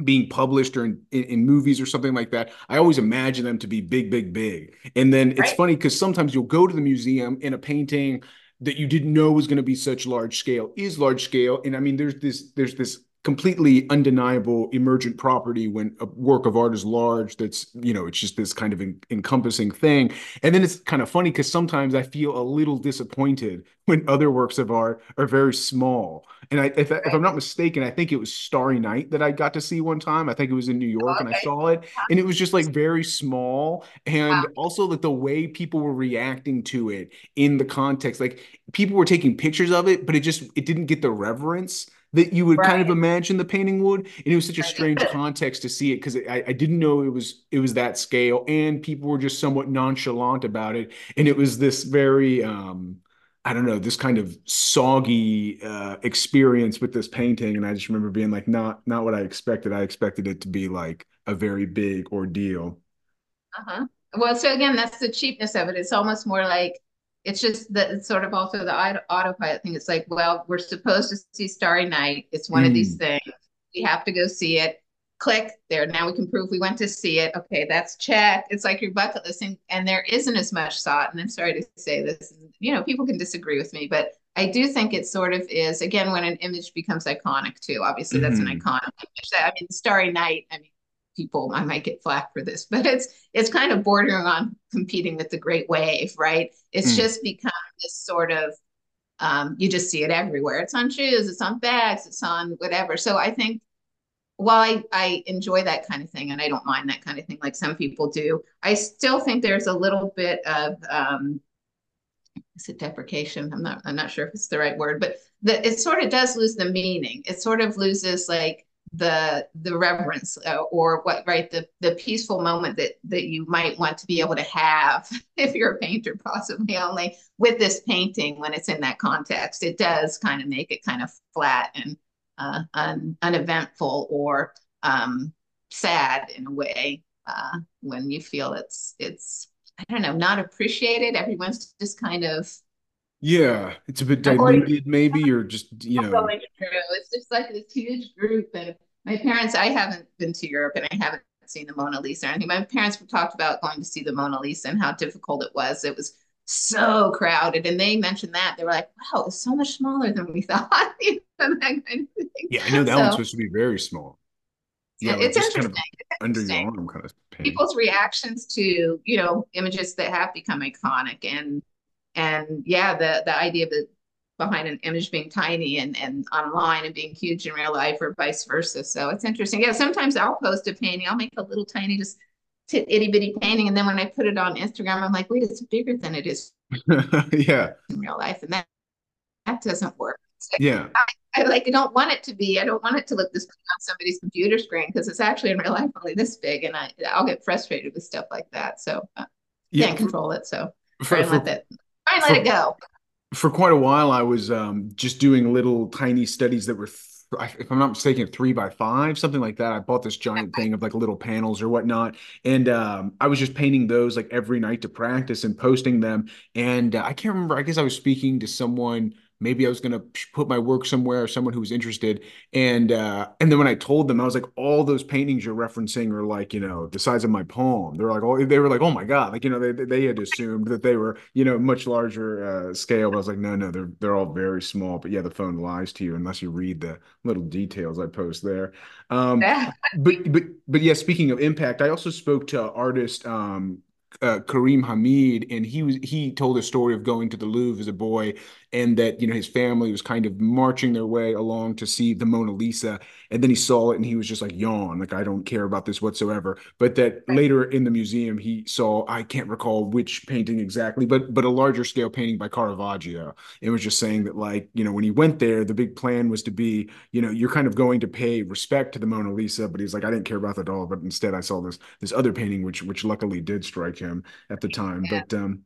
S2: being published or in, in, in, movies or something like that, I always imagine them to be big, big, big. And then it's right. funny because sometimes you'll go to the museum in a painting that you didn't know was going to be such large scale is large scale. And I mean, there's this, there's this completely undeniable emergent property when a work of art is large that's you know it's just this kind of en- encompassing thing. And then it's kind of funny because sometimes i feel a little disappointed when other works of art are very small. And I, if, if i'm not mistaken i think it was starry night that i got to see one time. I think it was in new york okay. and i saw it. And it was just like very small. And wow. also like the way people were reacting to it in the context like people were taking pictures of it but it just it didn't get the reverence that you would right. kind of imagine the painting would and it was such a strange context to see it because I, I didn't know it was it was that scale and people were just somewhat nonchalant about it and it was this very um I don't know this kind of soggy uh, experience with this painting and I just remember being like not not what I expected. I expected it to be like a very big ordeal.
S1: Uh-huh. Well so again that's the cheapness of it. It's almost more like it's just that it's sort of also the autopilot thing. It's like, well, we're supposed to see Starry Night. It's one mm. of these things. We have to go see it. Click there. Now we can prove we went to see it. Okay, that's check. It's like your bucket list, and, and there isn't as much thought. And I'm sorry to say this. You know, people can disagree with me, but I do think it sort of is. Again, when an image becomes iconic too. Obviously, that's mm. an mm-hmm. iconic image. I mean, Starry Night. I mean, people I might get flack for this, but it's it's kind of bordering on competing with the Great Wave, right? It's mm. just become this sort of um, you just see it everywhere. It's on shoes, it's on bags, it's on whatever. So I think while I, I enjoy that kind of thing and I don't mind that kind of thing like some people do, I still think there's a little bit of um, is it deprecation? I'm not I'm not sure if it's the right word, but the, it sort of does lose the meaning. It sort of loses like the the reverence uh, or what right the the peaceful moment that that you might want to be able to have if you're a painter possibly only with this painting when it's in that context. It does kind of make it kind of flat and uh, un, uneventful or um, sad in a way uh, when you feel it's it's I don't know not appreciated. Everyone's just kind of
S2: yeah, it's a bit diluted, maybe, or just you know.
S1: It's just like this huge group, and my parents. I haven't been to Europe, and I haven't seen the Mona Lisa or anything. My parents talked about going to see the Mona Lisa and how difficult it was. It was so crowded, and they mentioned that they were like, "Wow, it's so much smaller than we thought." you know,
S2: kind of yeah, I know that so, one's supposed to be very small.
S1: Yeah, like it's interesting. Kind of
S2: under your arm, kind of.
S1: Pain. People's reactions to you know images that have become iconic and and yeah, the the idea of the behind an image being tiny and and online and being huge in real life or vice versa. So it's interesting. Yeah, sometimes I'll post a painting. I'll make a little tiny just itty bitty painting, and then when I put it on Instagram, I'm like, wait, it's bigger than it is.
S2: yeah.
S1: In real life, and that that doesn't work.
S2: Yeah.
S1: I, I, like I don't want it to be. I don't want it to look this big on somebody's computer screen because it's actually in real life only this big, and I I'll get frustrated with stuff like that. So uh, yeah, can't control it. So for, for, let that Try and let it go.
S2: For quite a while, I was um, just doing little tiny studies that were, if I'm not mistaken, three by five, something like that. I bought this giant thing of like little panels or whatnot, and um, I was just painting those like every night to practice and posting them. And uh, I can't remember. I guess I was speaking to someone maybe I was going to put my work somewhere, someone who was interested. And uh, and then when I told them, I was like, all those paintings you're referencing are like, you know, the size of my palm. They're like, oh, they were like, oh my god, like you know, they they had assumed that they were, you know, much larger uh, scale. But I was like, no, no, they're they're all very small. But yeah, the phone lies to you unless you read the little details I post there. Um, but but but yeah, speaking of impact, I also spoke to artist um, uh, Karim Hamid, and he was he told a story of going to the Louvre as a boy, and that you know his family was kind of marching their way along to see the Mona Lisa, and then he saw it and he was just like yawn, like I don't care about this whatsoever. But that later in the museum he saw I can't recall which painting exactly, but but a larger scale painting by Caravaggio. It was just saying that like you know when he went there, the big plan was to be you know you're kind of going to pay respect to the Mona Lisa, but he's like I didn't care about that at all. But instead I saw this this other painting which which luckily did strike him at the time. Yeah. But um,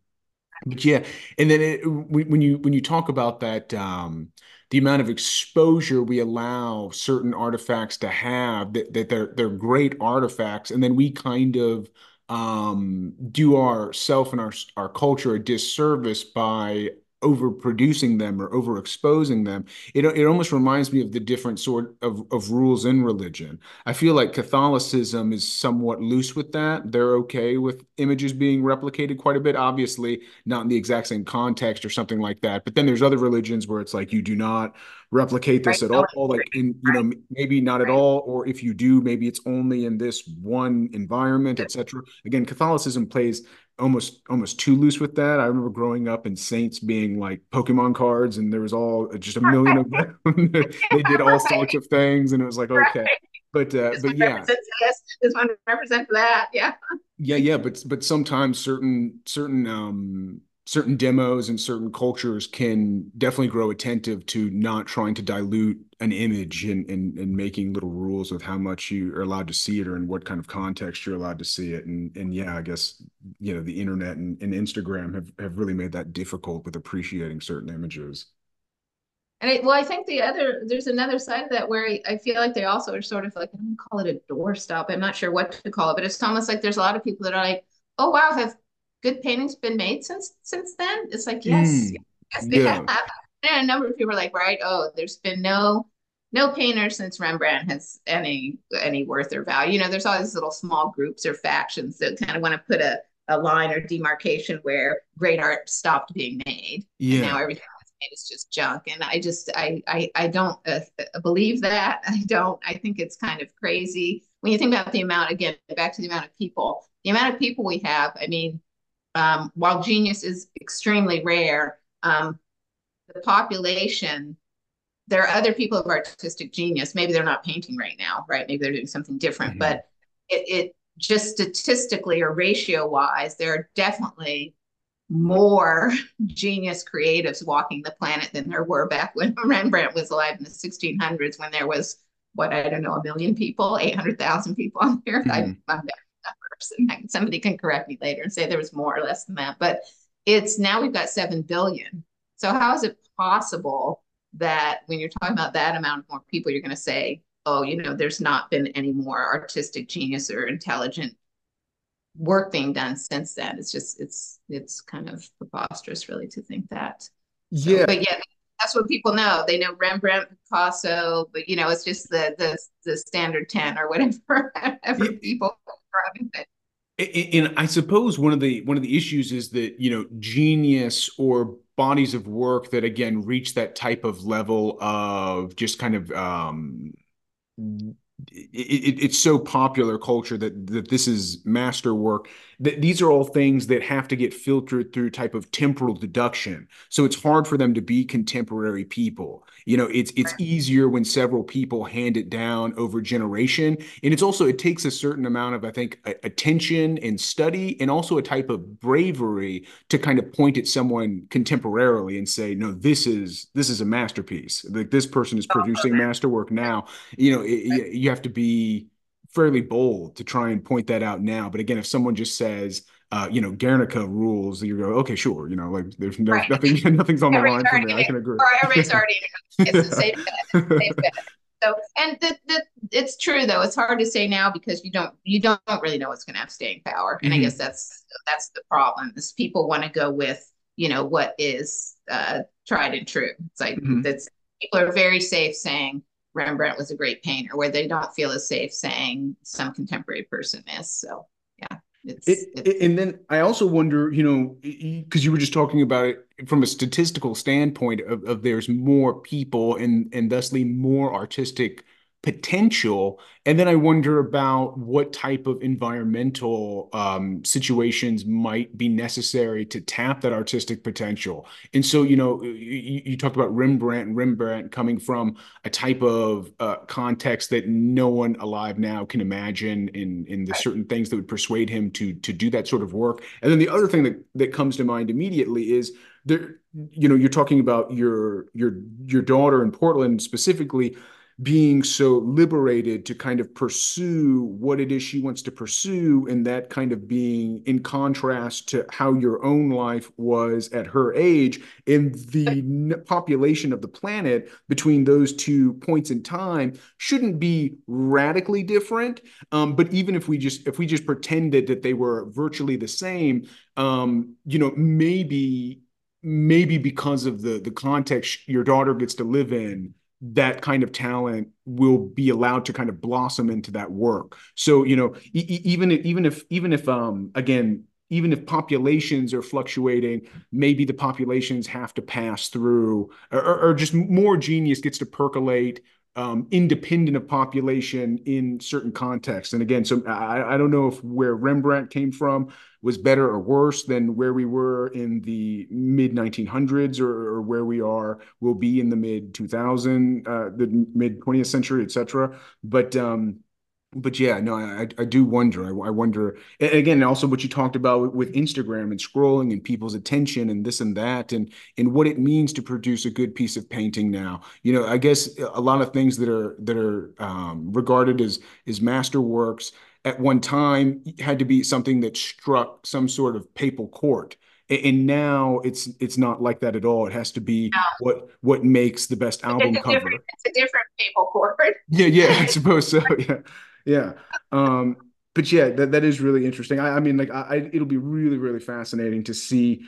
S2: but yeah, and then it, when you when you talk about that, um, the amount of exposure we allow certain artifacts to have that, that they're they're great artifacts, and then we kind of um, do ourself and our our culture a disservice by overproducing them or overexposing them it, it almost reminds me of the different sort of, of rules in religion. I feel like catholicism is somewhat loose with that. They're okay with images being replicated quite a bit obviously not in the exact same context or something like that. But then there's other religions where it's like you do not replicate this right. at all like in you know maybe not at all or if you do maybe it's only in this one environment etc again catholicism plays almost almost too loose with that. I remember growing up and Saints being like Pokemon cards, and there was all just a million of them. they did all sorts of things, and it was like okay, right. but uh, but yeah,
S1: this, this one represents that, yeah,
S2: yeah, yeah. But but sometimes certain certain um certain demos and certain cultures can definitely grow attentive to not trying to dilute an image and, and, and making little rules of how much you are allowed to see it or in what kind of context you're allowed to see it. And and yeah, I guess you know the internet and, and Instagram have, have really made that difficult with appreciating certain images.
S1: And I, well, I think the other there's another side of that where I, I feel like they also are sort of like I don't call it a doorstop. I'm not sure what to call it, but it's almost like there's a lot of people that are like, oh wow, have good paintings been made since since then? It's like yes, mm, yes, they yeah. have. And a number of people are like, right, oh, there's been no no painter since Rembrandt has any any worth or value. You know, there's all these little small groups or factions that kind of want to put a, a line or demarcation where great art stopped being made.
S2: Yeah.
S1: now everything that's made is just junk. And I just I I I don't uh, believe that. I don't. I think it's kind of crazy when you think about the amount. Again, back to the amount of people. The amount of people we have. I mean, um, while genius is extremely rare, um, the population, there are other people of artistic genius. Maybe they're not painting right now, right? Maybe they're doing something different, mm-hmm. but it, it just statistically or ratio wise, there are definitely more genius creatives walking the planet than there were back when Rembrandt was alive in the 1600s, when there was what I don't know, a million people, 800,000 people on the earth. Mm-hmm. I'm bad numbers, and somebody can correct me later and say there was more or less than that. But it's now we've got seven billion. So how is it possible that when you're talking about that amount of more people, you're going to say, oh, you know, there's not been any more artistic genius or intelligent work being done since then. It's just it's it's kind of preposterous, really, to think that. So,
S2: yeah,
S1: but yeah, that's what people know. They know Rembrandt, Picasso, but you know, it's just the the the standard ten or whatever. whatever people
S2: and I suppose one of the one of the issues is that you know genius or bodies of work that again reach that type of level of just kind of um, it, it, it's so popular culture that that this is masterwork that these are all things that have to get filtered through type of temporal deduction. So it's hard for them to be contemporary people. You know it's it's easier when several people hand it down over generation. And it's also it takes a certain amount of i think attention and study and also a type of bravery to kind of point at someone contemporarily and say no this is this is a masterpiece. Like this person is oh, producing masterwork now. You know it, you have to be fairly bold to try and point that out now. But again, if someone just says, uh, you know, Guernica rules, you go, okay, sure, you know, like there's no, right. nothing, nothing's on the line for me. I can agree.
S1: Or everybody's already it's bet. Safe bet. So, and the, the, it's true though. It's hard to say now because you don't you don't really know what's going to have staying power, and mm-hmm. I guess that's that's the problem. Is people want to go with you know what is uh, tried and true. It's like mm-hmm. that's people are very safe saying Rembrandt was a great painter, where they don't feel as safe saying some contemporary person is. So yeah. It's,
S2: it, it's, and then I also wonder, you know, because you were just talking about it from a statistical standpoint of, of there's more people and and thusly more artistic potential. And then I wonder about what type of environmental um, situations might be necessary to tap that artistic potential. And so, you know, you, you talked about Rembrandt and Rembrandt coming from a type of uh, context that no one alive now can imagine in, in the certain things that would persuade him to, to do that sort of work. And then the other thing that, that comes to mind immediately is there, you know, you're talking about your, your, your daughter in Portland specifically, being so liberated to kind of pursue what it is she wants to pursue and that kind of being in contrast to how your own life was at her age and the population of the planet between those two points in time shouldn't be radically different. Um, but even if we just if we just pretended that they were virtually the same um, you know maybe maybe because of the the context your daughter gets to live in that kind of talent will be allowed to kind of blossom into that work so you know e- even if, even if even if um again even if populations are fluctuating maybe the populations have to pass through or, or just more genius gets to percolate um, independent of population in certain contexts. And again, so I, I, don't know if where Rembrandt came from was better or worse than where we were in the mid 1900s or, or where we are will be in the mid 2000 uh, the mid 20th century, etc. But um, but yeah, no, I I do wonder. I, I wonder and again. Also, what you talked about with Instagram and scrolling and people's attention and this and that, and and what it means to produce a good piece of painting now. You know, I guess a lot of things that are that are um, regarded as as masterworks at one time had to be something that struck some sort of papal court and now it's it's not like that at all. It has to be no. what what makes the best album
S1: it's
S2: cover.
S1: It's a different papal court.
S2: Yeah, yeah, I suppose so. Yeah, yeah. Um, but yeah, that, that is really interesting. I, I mean, like, I, it'll be really, really fascinating to see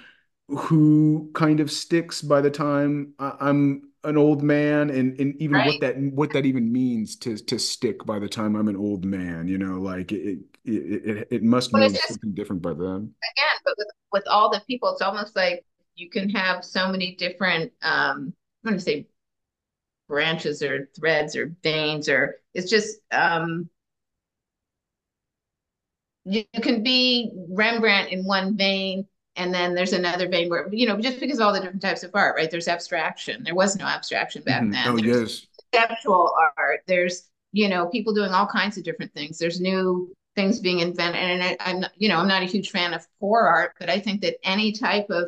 S2: who kind of sticks by the time I'm an old man, and and even right. what that what that even means to to stick by the time I'm an old man. You know, like it it it, it must mean something different by then.
S1: Again, but with with all the people, it's almost like you can have so many different. um I'm to say branches or threads or veins or it's just um you can be Rembrandt in one vein, and then there's another vein where you know just because of all the different types of art, right? There's abstraction. There was no abstraction back mm-hmm. then.
S2: Oh
S1: there's
S2: yes.
S1: Conceptual art. There's you know people doing all kinds of different things. There's new things being invented. And I, I'm, you know, I'm not a huge fan of poor art, but I think that any type of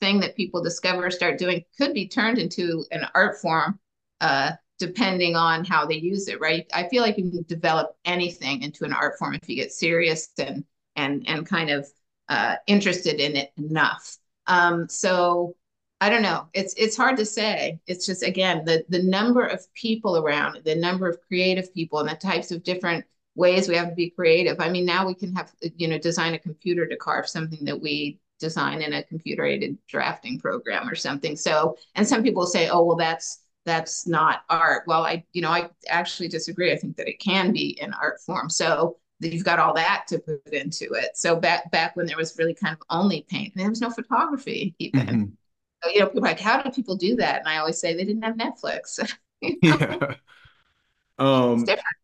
S1: thing that people discover, start doing, could be turned into an art form, uh, depending on how they use it. Right? I feel like you can develop anything into an art form if you get serious and and and kind of uh, interested in it enough. Um, so I don't know. It's it's hard to say. It's just again the the number of people around, the number of creative people, and the types of different ways we have to be creative. I mean, now we can have you know design a computer to carve something that we design in a computer aided drafting program or something. So, and some people say, oh well, that's that's not art. Well, I you know I actually disagree. I think that it can be an art form. So you've got all that to put into it. So back back when there was really kind of only paint, and there was no photography even. Mm-hmm you know, people like, how do people do that? And I always say they didn't have Netflix. you know? Yeah. Um, it's different.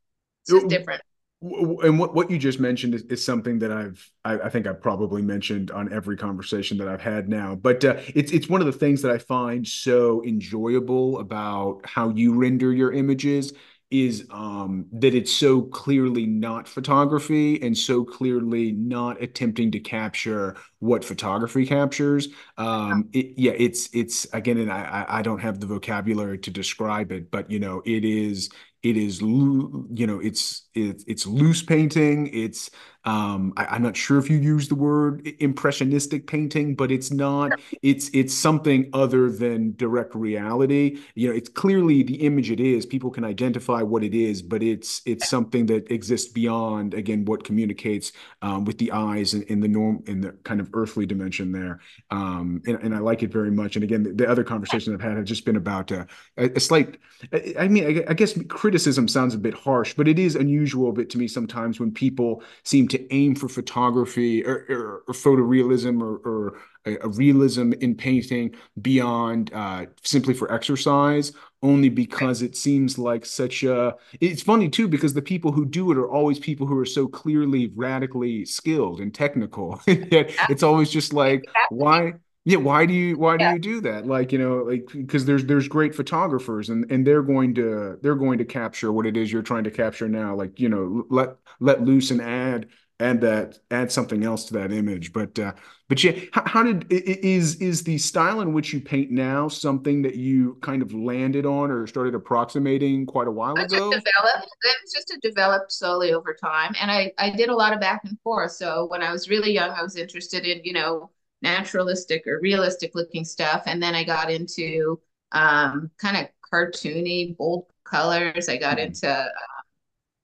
S1: It's different.
S2: And what, what you just mentioned is, is something that I've I, I, think I've probably mentioned on every conversation that I've had now. But uh, it's it's one of the things that I find so enjoyable about how you render your images is um, that it's so clearly not photography and so clearly not attempting to capture what photography captures. Um, it, yeah, it's it's again, and I I don't have the vocabulary to describe it, but you know, it is it is you know it's it's it's loose painting it's um I, am not sure if you use the word impressionistic painting but it's not it's it's something other than direct reality. You know it's clearly the image it is. People can identify what it is but it's it's something that exists beyond again what communicates um, with the eyes in, in the norm in the kind of earthly dimension there. Um and, and i like it very much. And again the, the other conversations i've had have just been about uh, a, a, slight i, I mean I, I guess criticism sounds a bit harsh, but it is unusual a bit to me sometimes when people seem to aim for photography or, or, or photorealism or, or a, a, realism in painting beyond uh, simply for exercise, only because it seems like such a. It's funny too because the people who do it are always people who are so clearly radically skilled and technical. it's always just like why yeah, why do you why yeah. do you do that? Like, you know, like because there's there's great photographers and and they're going to they're going to capture what it is you're trying to capture now. Like, you know, let let loose and add add that add something else to that image. But uh but yeah, how, how did is is the style in which you paint now something that you kind of landed on or started approximating quite a while
S1: I
S2: ago?
S1: Just developed. It was just developed slowly over time, and I I did a lot of back and forth. So when I was really young, I was interested in you know naturalistic or realistic looking stuff. And then I got into um, kind of cartoony, bold colors. I got mm-hmm. into, uh,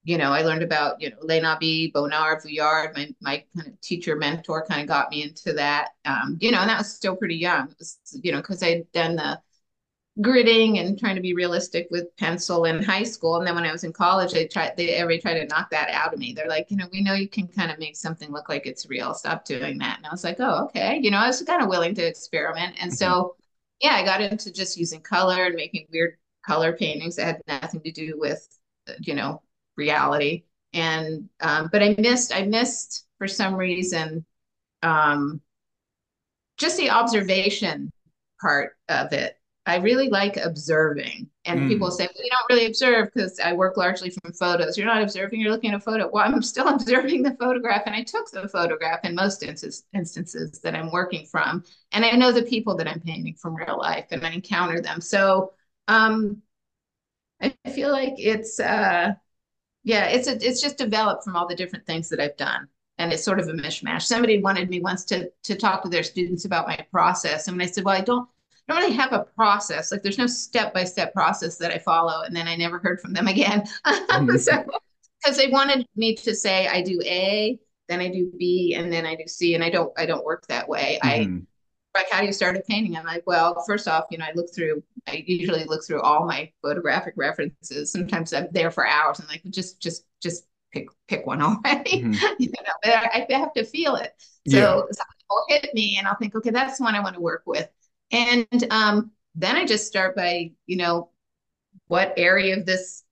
S1: you know, I learned about, you know, Les Nabis, Bonnard, Vuillard. My, my kind of teacher mentor kind of got me into that, um, you know, and that was still pretty young. It was, you know, because I'd done the gridding and trying to be realistic with pencil in high school. And then when I was in college, they tried they everybody tried to knock that out of me. They're like, you know, we know you can kind of make something look like it's real. Stop doing that. And I was like, oh, okay. You know, I was kind of willing to experiment. And so mm-hmm. yeah, I got into just using color and making weird color paintings that had nothing to do with, you know, reality. And um, but I missed, I missed for some reason um just the observation part of it I really like observing. And mm. people say, well, you don't really observe because I work largely from photos. You're not observing, you're looking at a photo. Well, I'm still observing the photograph and I took the photograph in most instances, instances that I'm working from. And I know the people that I'm painting from real life and I encounter them. So um, I feel like it's, uh, yeah, it's, a, it's just developed from all the different things that I've done and it's sort of a mishmash. Somebody wanted me once to to talk to their students about my process, and when I said, "Well, I don't I don't really have a process. Like there's no step by step process that I follow. And then I never heard from them again. Mm-hmm. so, because they wanted me to say I do A, then I do B, and then I do C, and I don't I don't work that way. Mm-hmm. I like how do you start a painting? I'm like, well, first off, you know, I look through. I usually look through all my photographic references. Sometimes I'm there for hours, and like just just just pick pick one already. Mm-hmm. you know, but I, I, have to feel it. So yeah. something will hit me, and I'll think, okay, that's the one I want to work with. And um, then I just start by, you know, what area of this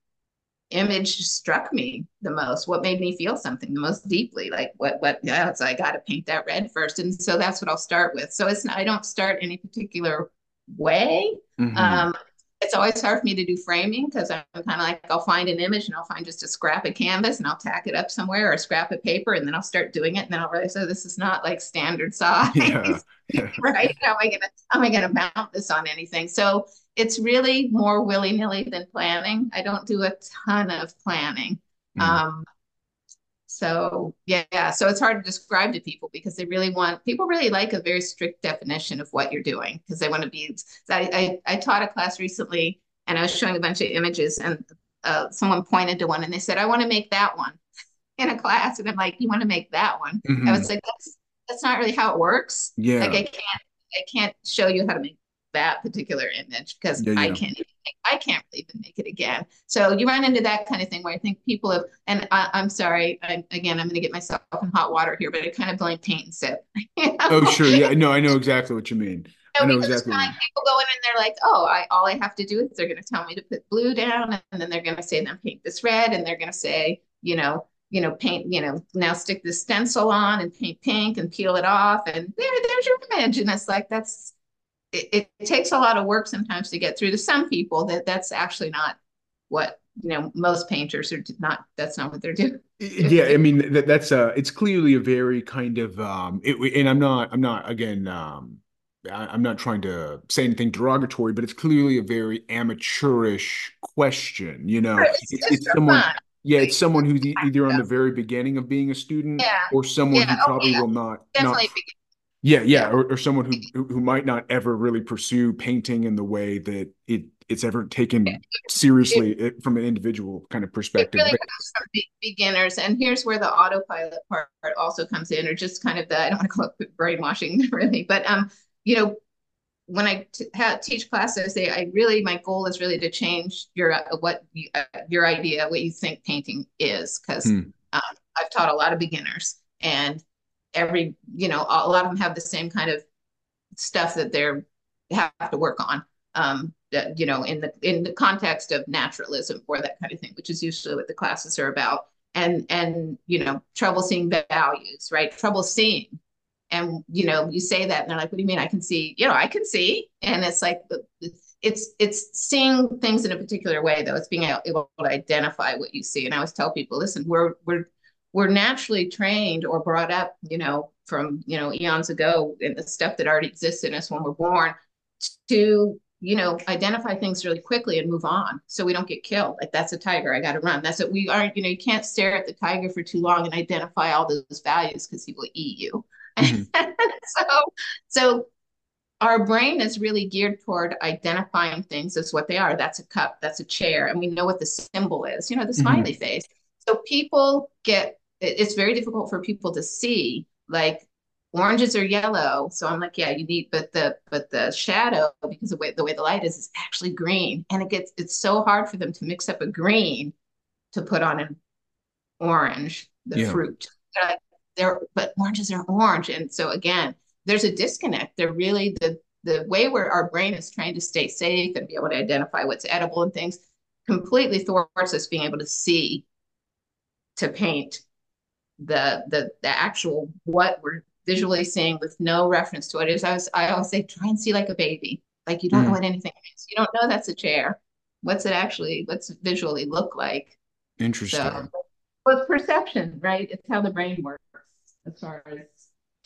S1: image struck me the most what made me feel something the most deeply like what what yeah so i got to paint that red first. And so that's what i'll start with. So it's i don't start any particular way. Mm-hmm. um it's it's always hard for me to do framing because I'm kind of like I'll find an image and I'll find just a scrap of canvas and I'll tack it up somewhere or a scrap of paper and then I'll start doing it. And then I'll realize oh this is not like standard size. Yeah. right? How am I gonna how am I gonna mount this on anything? So it's really more willy-nilly than planning I don't do a ton of planning mm. um, so yeah, so it's hard to describe to people because they really want people really like a very strict definition of what you're doing because they want to be. I, I, I taught a class recently and I was showing a bunch of images and uh, someone pointed to one and they said I want to make that one in a class and I'm like you want to make that one. Mm-hmm. I was like that's that's not really how it works.
S2: Yeah,
S1: like I can't I can't show you how to make that particular image because yeah, yeah. I can't even I can't even make it again. So you run into that kind of thing where I think people have, and I, am sorry, I, again, I'm going to get myself in hot water here, but I kind of blame paint and sip.
S2: You know? Oh, sure. Yeah. No, I know exactly what you mean. I know exactly.
S1: Of people go in and they're like, oh, I all I have to do is they're going to tell me to put blue down, and then they're going to say, then paint this red, and they're going to say, you know, you know, paint, you know, now stick this stencil on and paint pink and peel it off, and there, there's your image. And it's like that's it, it takes a lot of work sometimes to get through to some people that that's actually not what you know most painters are not that's not what they're doing
S2: yeah i mean that, that's uh it's clearly a very kind of um it, and i'm not i'm not again um I, am not trying to say anything derogatory but it's clearly a very amateurish question you know
S1: it's, it's, it's someone fun.
S2: yeah it's someone who's either on the very beginning of being a student
S1: yeah.
S2: or someone yeah. who probably oh, yeah. will not
S1: definitely
S2: not, yeah, yeah, or, or someone who who might not ever really pursue painting in the way that it it's ever taken seriously it, from an individual kind of perspective. It really
S1: from beginners, and here's where the autopilot part also comes in, or just kind of the I don't want to call it brainwashing really, but um, you know, when I t- teach classes, they I really my goal is really to change your uh, what you, uh, your idea, what you think painting is, because hmm. um, I've taught a lot of beginners, and every you know a lot of them have the same kind of stuff that they're have to work on um that, you know in the in the context of naturalism or that kind of thing which is usually what the classes are about. And and you know trouble seeing values right? Trouble seeing. And you know you say that and they're like what do you mean? I can see. You know i can see. And it's like it's it's seeing things in a particular way though. It's being able to identify what you see. And i always tell people listen we're we're we're naturally trained or brought up, you know, from, you know, eons ago in the stuff that already exists in us when we're born to, you know, identify things really quickly and move on so we don't get killed. Like that's a tiger, I got to run. That's what we aren't, you know, you can't stare at the tiger for too long and identify all those values because he will eat you. Mm-hmm. so, so our brain is really geared toward identifying things as what they are. That's a cup, that's a chair, and we know what the symbol is, you know, the smiley mm-hmm. face. So people get it's very difficult for people to see like oranges are yellow. So i'm like yeah you need but the but the shadow because the way the way the light is is actually green. And it gets it's so hard for them to mix up a green to put on an orange the yeah. fruit. They're, like, they're but oranges are orange. And so again there's a disconnect. They're really the the way where our brain is trying to stay safe and be able to identify what's edible and things completely thwarts us being able to see to paint the the the actual what we're visually seeing with no reference to what it is. I was I always say try and see like a baby. Like you don't mm. know what anything is. You don't know that's a chair. What's it actually what's it visually look like?
S2: Interesting. So,
S1: well, it's perception, right? It's how the brain works as far as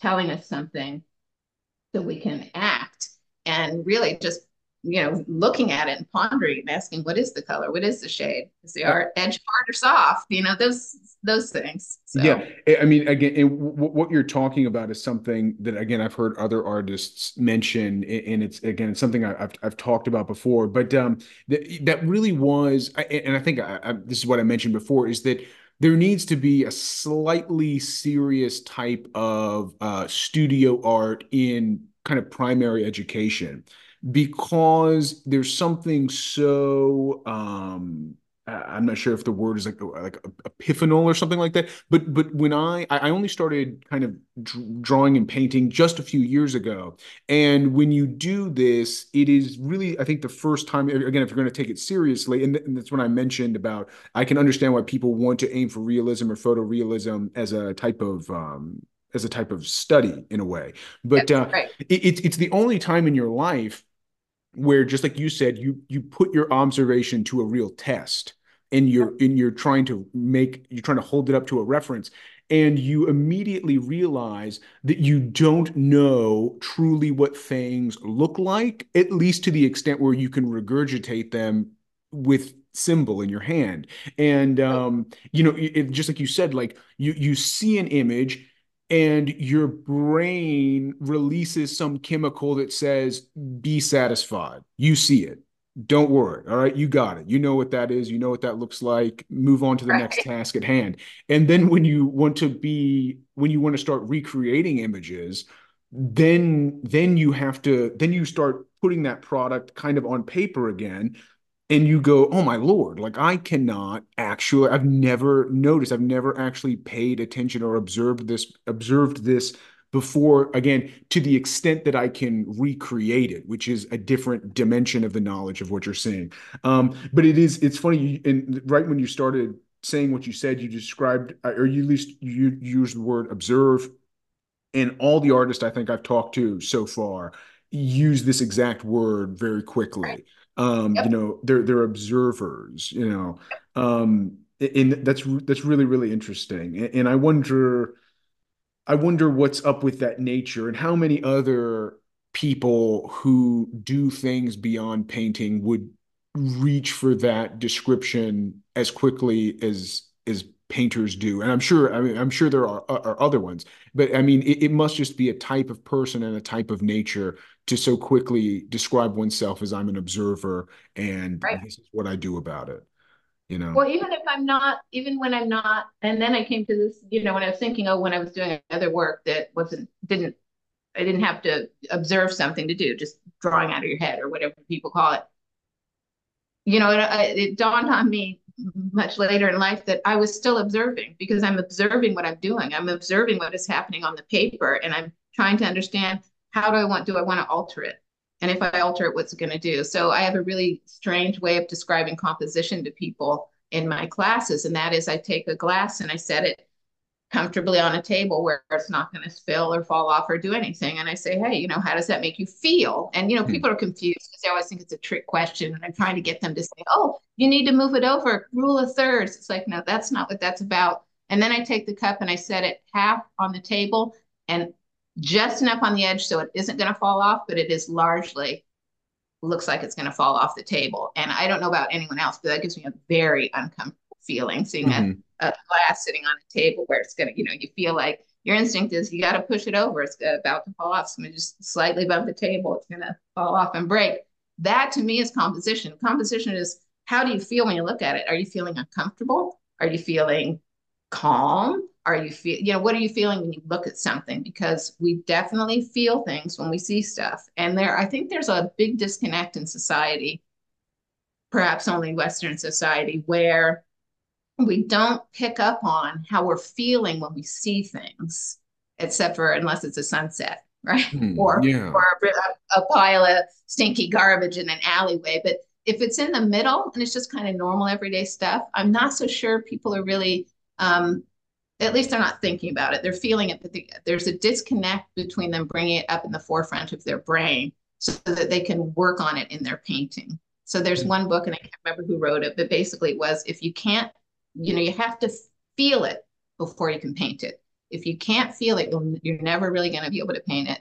S1: telling us something so we can act and really just you know, looking at it and pondering and asking, what is the color? What is the shade? Is the art edge hard or soft? You know, those those things. So.
S2: Yeah, I mean, again, what you're talking about is something that again I've heard other artists mention, and it's again it's something I've I've talked about before. But um, that that really was, and I think I, I, this is what I mentioned before, is that there needs to be a slightly serious type of uh, studio art in kind of primary education because there's something so um I'm not sure if the word is like like epiphanal or something like that. But but when I I only started kind of drawing and painting just a few years ago, and when you do this, it is really I think the first time again if you're going to take it seriously, and, and that's when I mentioned about I can understand why people want to aim for realism or photorealism as a type of um, as a type of study in a way. But uh, right. it, it's it's the only time in your life where just like you said, you you put your observation to a real test and you're and you're trying to make you're trying to hold it up to a reference and you immediately realize that you don't know truly what things look like at least to the extent where you can regurgitate them with symbol in your hand and um you know it, just like you said like you you see an image and your brain releases some chemical that says be satisfied. You see it. Don't worry. All right? You got it. You know what that is. You know what that looks like. Move on to the right. next task at hand. And then when you want to be when you want to start recreating images then then you have to then you start putting that product kind of on paper again and you go, oh my lord, like I cannot actually, I've never noticed, I've never actually paid attention or observed this, observed this before, again, to the extent that I can recreate it, which is a different dimension of the knowledge of what you're seeing. Um, but it is, it's funny, and right when you started saying what you said, you described, or you at least you used the word observe. And all the artists I think I've talked to so far use this exact word very quickly. Um yep. you know they're they're observers you know um and that's that's really really interesting and i wonder i wonder what's up with that nature and how many other people who do things beyond painting would reach for that description as quickly as as painters do and i'm sure i mean i'm sure there are, are other ones but i mean it, it must just be a type of person and a type of nature to so quickly describe oneself as I'm an observer and right. this is what I do about it. You know.
S1: Well, even if I'm not, even when I'm not, and then I came to this, you know, when I was thinking, oh, when I was doing other work that wasn't, didn't, I didn't have to observe something to do, just drawing out of your head or whatever people call it. You know, it, it dawned on me much later in life that I was still observing because I'm observing what I'm doing. I'm observing what is happening on the paper and I'm trying to understand how do I want, do I want to alter it? And if I alter it, what's it going to do? So I have a really strange way of describing composition to people in my classes. And that is I take a glass and I set it comfortably on a table where it's not going to spill or fall off or do anything. And I say, hey, you know, how does that make you feel? And, you know, hmm. people are confused because they always think it's a trick question. And I'm trying to get them to say, oh, you need to move it over, rule of thirds. It's like, no, that's not what that's about. And then I take the cup and I set it half on the table and just enough on the edge so it isn't going to fall off, but it is largely looks like it's going to fall off the table. And I don't know about anyone else, but that gives me a very uncomfortable feeling seeing mm-hmm. a, a, glass sitting on a table where it's going to, you know, you feel like your instinct is you got to push it over. It's about to fall off. So I'm just slightly above the table. It's going to fall off and break. That to me is composition. Composition is how do you feel when you look at it? Are you feeling uncomfortable? Are you feeling calm? are you feel you know what are you feeling when you look at something because we definitely feel things when we see stuff and there i think there's a big disconnect in society perhaps only western society where we don't pick up on how we're feeling when we see things except for unless it's a sunset right hmm, or yeah. or a, a pile of stinky garbage in an alleyway but if it's in the middle and it's just kind of normal everyday stuff i'm not so sure people are really um, at least they're not thinking about it. They're feeling it, but the, there's a disconnect between them bringing it up in the forefront of their brain so that they can work on it in their painting. So there's mm-hmm. one book, and I can't remember who wrote it, but basically it was if you can't, you know, you have to feel it before you can paint it. If you can't feel it, you're never really going to be able to paint it.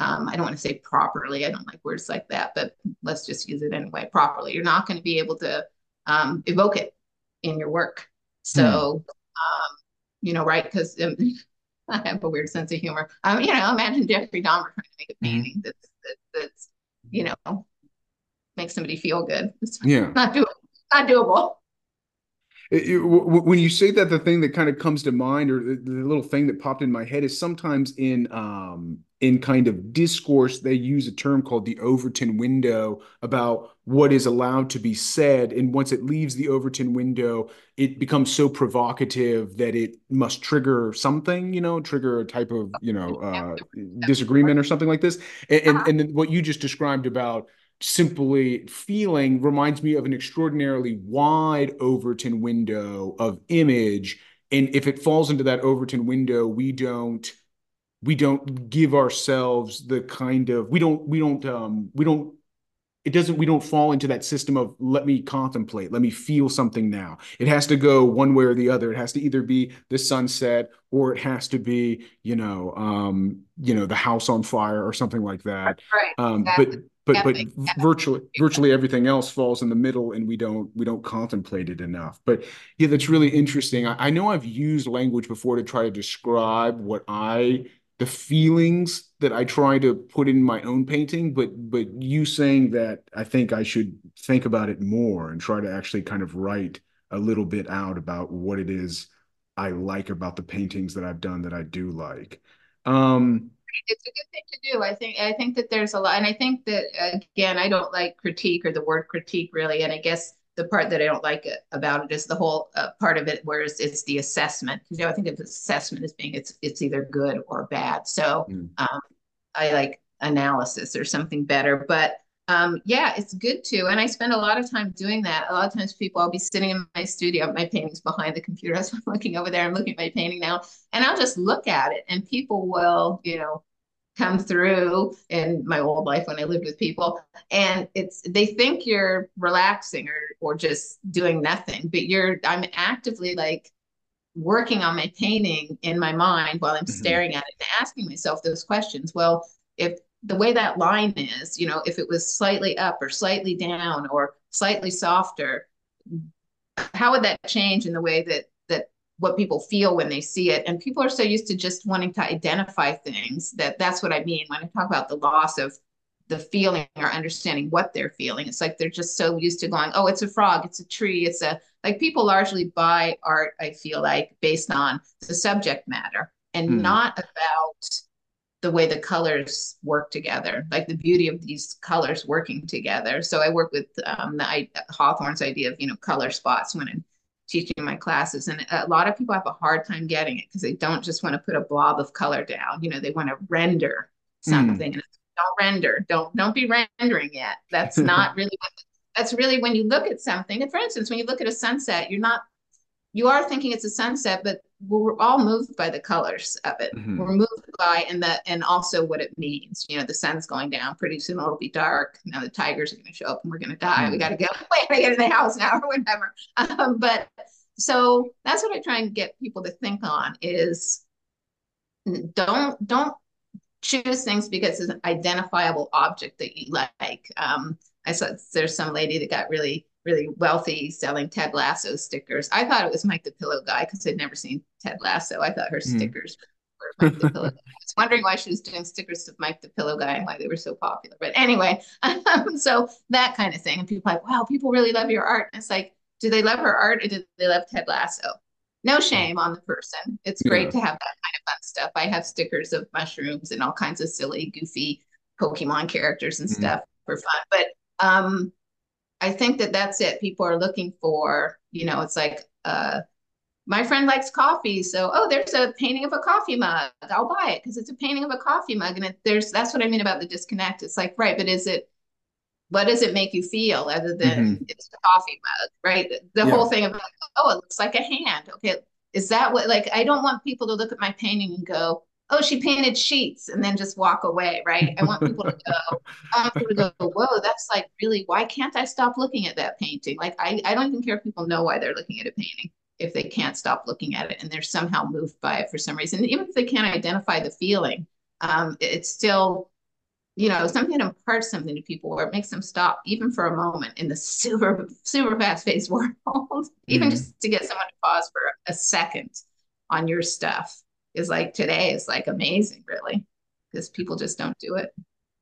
S1: Um, I don't want to say properly. I don't like words like that, but let's just use it anyway. Properly, you're not going to be able to um, evoke it in your work. So, mm. um, you know, right? Because um, I have a weird sense of humor. Um, you know, imagine Jeffrey Dahmer trying to make a mm-hmm. painting that's that, that's you know makes somebody feel good. It's
S2: yeah,
S1: not doable. Not doable.
S2: It, it, when you say that, the thing that kind of comes to mind, or the, the, little thing that popped in my head, is sometimes in um, in kind of discourse they use a term called the Overton window about what is allowed to be said, and once it leaves the Overton window, it becomes so provocative that it must trigger something, you know, trigger a type of you know uh, disagreement or something like this. And, and and what you just described about simply feeling reminds me of an extraordinarily wide Overton window of image. And if it falls into that Overton window, we don't we don't give ourselves the kind of we don't we don't um we don't it doesn't we don't fall into that system of let me contemplate. Let me feel something now. It has to go one way or the other. It has to either be the sunset or it has to be you know um you know the house on fire or something like that.
S1: Right.
S2: Um
S1: exactly.
S2: but but but virtually virtually everything else falls in the middle and we don't we don't contemplate it enough. But yeah that's really interesting. I, I know i've used language before to try to describe what i the feelings that I try to put in my own painting, but but you saying that I think I should think about it more and try to actually kind of write a little bit out about what it is I like about the paintings that I've done that I do like. Um,
S1: it's a good thing to do. I think I think that there's a lot, and I think that again, I don't like critique or the word critique really, and I guess the part that I don't like about it is the whole uh, part of it, whereas it's the assessment. You know, I think of assessment as being it's it's either good or bad. So mm. um, I like analysis or something better. But um, yeah, it's good too. And I spend a lot of time doing that. A lot of times people, I'll be sitting in my studio, my painting's behind the computer. So I'm looking over there, I'm looking at my painting now, and I'll just look at it and people will, you know, come through in my old life when I lived with people. And it's they think you're relaxing or or just doing nothing, but you're I'm actively like working on my painting in my mind while I'm mm-hmm. staring at it and asking myself those questions. Well, if the way that line is, you know, if it was slightly up or slightly down or slightly softer, how would that change in the way that that what people feel when they see it? And people are so used to just wanting to identify things that that's what I mean when I talk about the loss of the feeling or understanding what they're feeling. It's like they're just so used to going, oh, it's a frog, it's a tree, it's a like people largely buy art, I feel like, based on the subject matter and hmm. not about the way the colors work together, like the beauty of these colors working together. So I work with um, the I, Hawthorne's idea of, you know, color spots when I'm teaching my classes. And a lot of people have a hard time getting it because they don't just want to put a blob of color down. You know, they want to render hmm. something. Mm. Don't render. Don't don't be rendering yet. That's not really what that's really when you look at something. And for instance, when you look at a sunset, you're not you are thinking it's a sunset, but we're all moved by the colors of it. Mm-hmm. We're moved by and that and also what it means. You know, the sun's going down. Pretty soon it'll be dark. Now the tigers are going to show up and we're going to die. Mm-hmm. We got to get away. We get in the house now or whatever. Um, but so that's what I try and get people to think on is don't don't choose things because it's an identifiable object that you like. Um, I saw there's some lady that got really, really wealthy selling Ted Lasso stickers. I thought it was Mike the Pillow Guy because I'd never seen Ted Lasso. I thought her mm. stickers were Mike the Pillow Guy. I was wondering why she was doing stickers of Mike the Pillow Guy and why they were so popular. But anyway, um, so that kind of thing. And people are like, wow, people really love your art. And it's like, do they love her art or do they love Ted Lasso? no shame on the person. It's great yeah. to have that kind of fun stuff. I have stickers of mushrooms and all kinds of silly, goofy Pokemon characters and mm-hmm. stuff for fun. But um, I think that that's it. People are looking for, you know, it's like, uh, my friend likes coffee, so oh, there's a painting of a coffee mug. I'll buy it because it's a painting of a coffee mug, and it, there's that's what I mean about the disconnect. It's like right, but is it what does it make you feel other than mm-hmm. it's a coffee mug, right? The yeah. whole thing of like, oh, it looks like a hand. Okay, is that what like I don't want people to look at my painting and go, oh, she painted sheets and then just walk away, right? I want people to go, I want people to go, whoa, that's like really, why can't I stop looking at that painting? Like I, I don't even care if people know why they're looking at a painting if they can't stop looking at it and they're somehow moved by it for some reason. Even if they can't identify the feeling, um, it's still you know, something that imparts something to people or it makes them stop even for a moment in the super, super fast paced world, even mm-hmm. just to get someone to pause for a second on your stuff is like today is like amazing, really, because people just don't do it.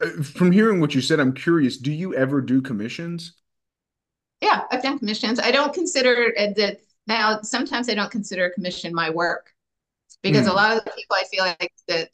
S2: Uh, from hearing what you said, I'm curious, do you ever do commissions?
S1: Yeah, I've done commissions. I don't consider that now, sometimes I don't consider commission my work because mm. a lot of the people I feel like that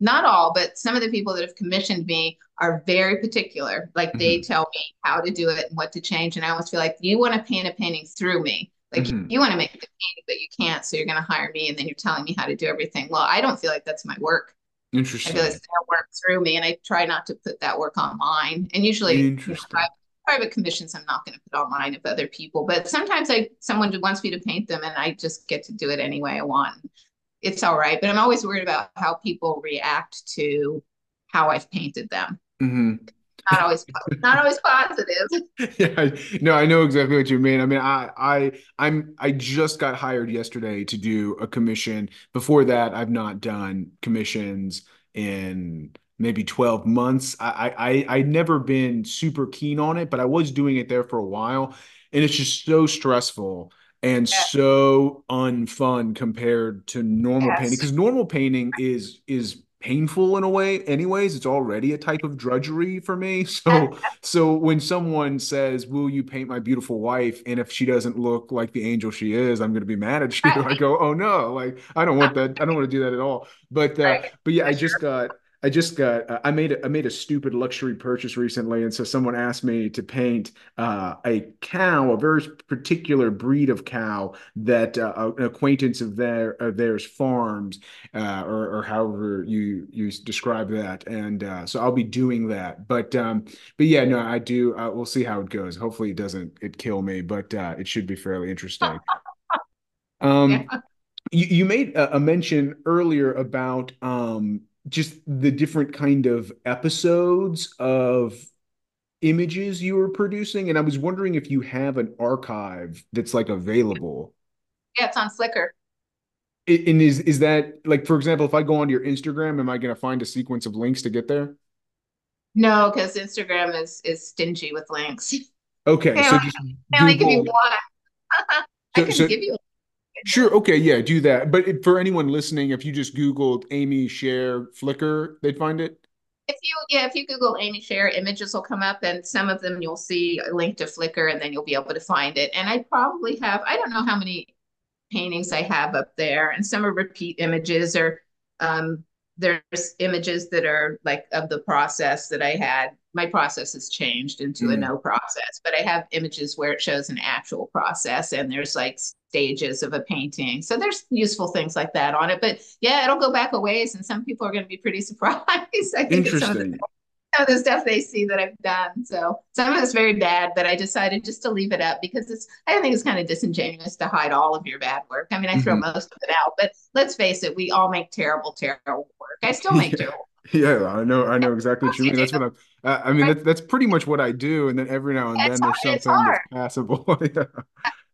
S1: not all, but some of the people that have commissioned me are very particular. Like mm-hmm. they tell me how to do it and what to change, and I almost feel like you want to paint a painting through me. Like mm-hmm. you want to make the painting, but you can't, so you're going to hire me, and then you're telling me how to do everything. Well, I don't feel like that's my work.
S2: Interesting.
S1: I feel like it's work through me, and I try not to put that work online. And usually, you know, private, private commissions, I'm not going to put online of other people. But sometimes I someone wants me to paint them, and I just get to do it any way I want it's all right. But I'm always worried about how people react to how I've painted them.
S2: Mm-hmm.
S1: Not always not always positive.
S2: yeah, no, I know exactly what you mean. I mean, I I I'm I just got hired yesterday to do a commission. Before that, I've not done commissions in maybe 12 months. I I I would never been super keen on it, but I was doing it there for a while, and it's just so stressful and yeah. so unfun compared to normal yes. painting because normal painting is is painful in a way anyways. It's already a type of drudgery for me. So so when someone says will you paint my beautiful wife? and if she doesn't look like the angel she is i'm going to be mad at you. I go oh no. Like i don't want that. I don't want to do that at all. But uh but yeah i just got I just got uh, I made a, I made a stupid luxury purchase recently, and so someone asked me to paint uh, a cow, a very particular breed of cow that uh, an acquaintance of their of theirs farms, uh, or, or however you you describe that, and uh, so I'll be doing that. But um, but yeah, no, I do. Uh, we'll see how it goes. Hopefully, it doesn't it kill me, but it should be fairly interesting. Um, yeah. you, you made a, a mention earlier about um just the different kind of episodes of images you were producing and i was wondering if you have an archive that's like available.
S1: Yeah it's on flickr.
S2: And is is that like for example if i go onto your instagram am i going to find a sequence of links to get there?
S1: No because instagram is is stingy with links.
S2: Okay so just
S1: I only give you one. I can so, give you
S2: Sure. Okay. Yeah. Do that. But for anyone listening, if you just Googled Amy Scherer Flickr, they'd find it.
S1: If you yeah, if you Google Amy Scherer, images will come up, and some of them you'll see a link to Flickr, and then you'll be able to find it. And I probably have I don't know how many paintings I have up there, and some are repeat images, or um, there's images that are like of the process that I had. My process has changed into mm. a no process, but I have images where it shows an actual process, and there's like stages of a painting. So there's useful things like that on it. But yeah, it'll go back a ways, and some people are going to be pretty surprised. I think
S2: Interesting.
S1: Some of, the, some of the stuff they see that I've done. So some of it's very bad, but I decided just to leave it up because it's. I think it's kind of disingenuous to hide all of your bad work. I mean, I throw mm-hmm. most of it out, but let's face it, we all make terrible, terrible work. I still make terrible.
S2: Yeah, I know. I know exactly what you mean. That's what I'm. I mean, that's that's pretty much what I do. And then every now and then there's something that's passable. yeah.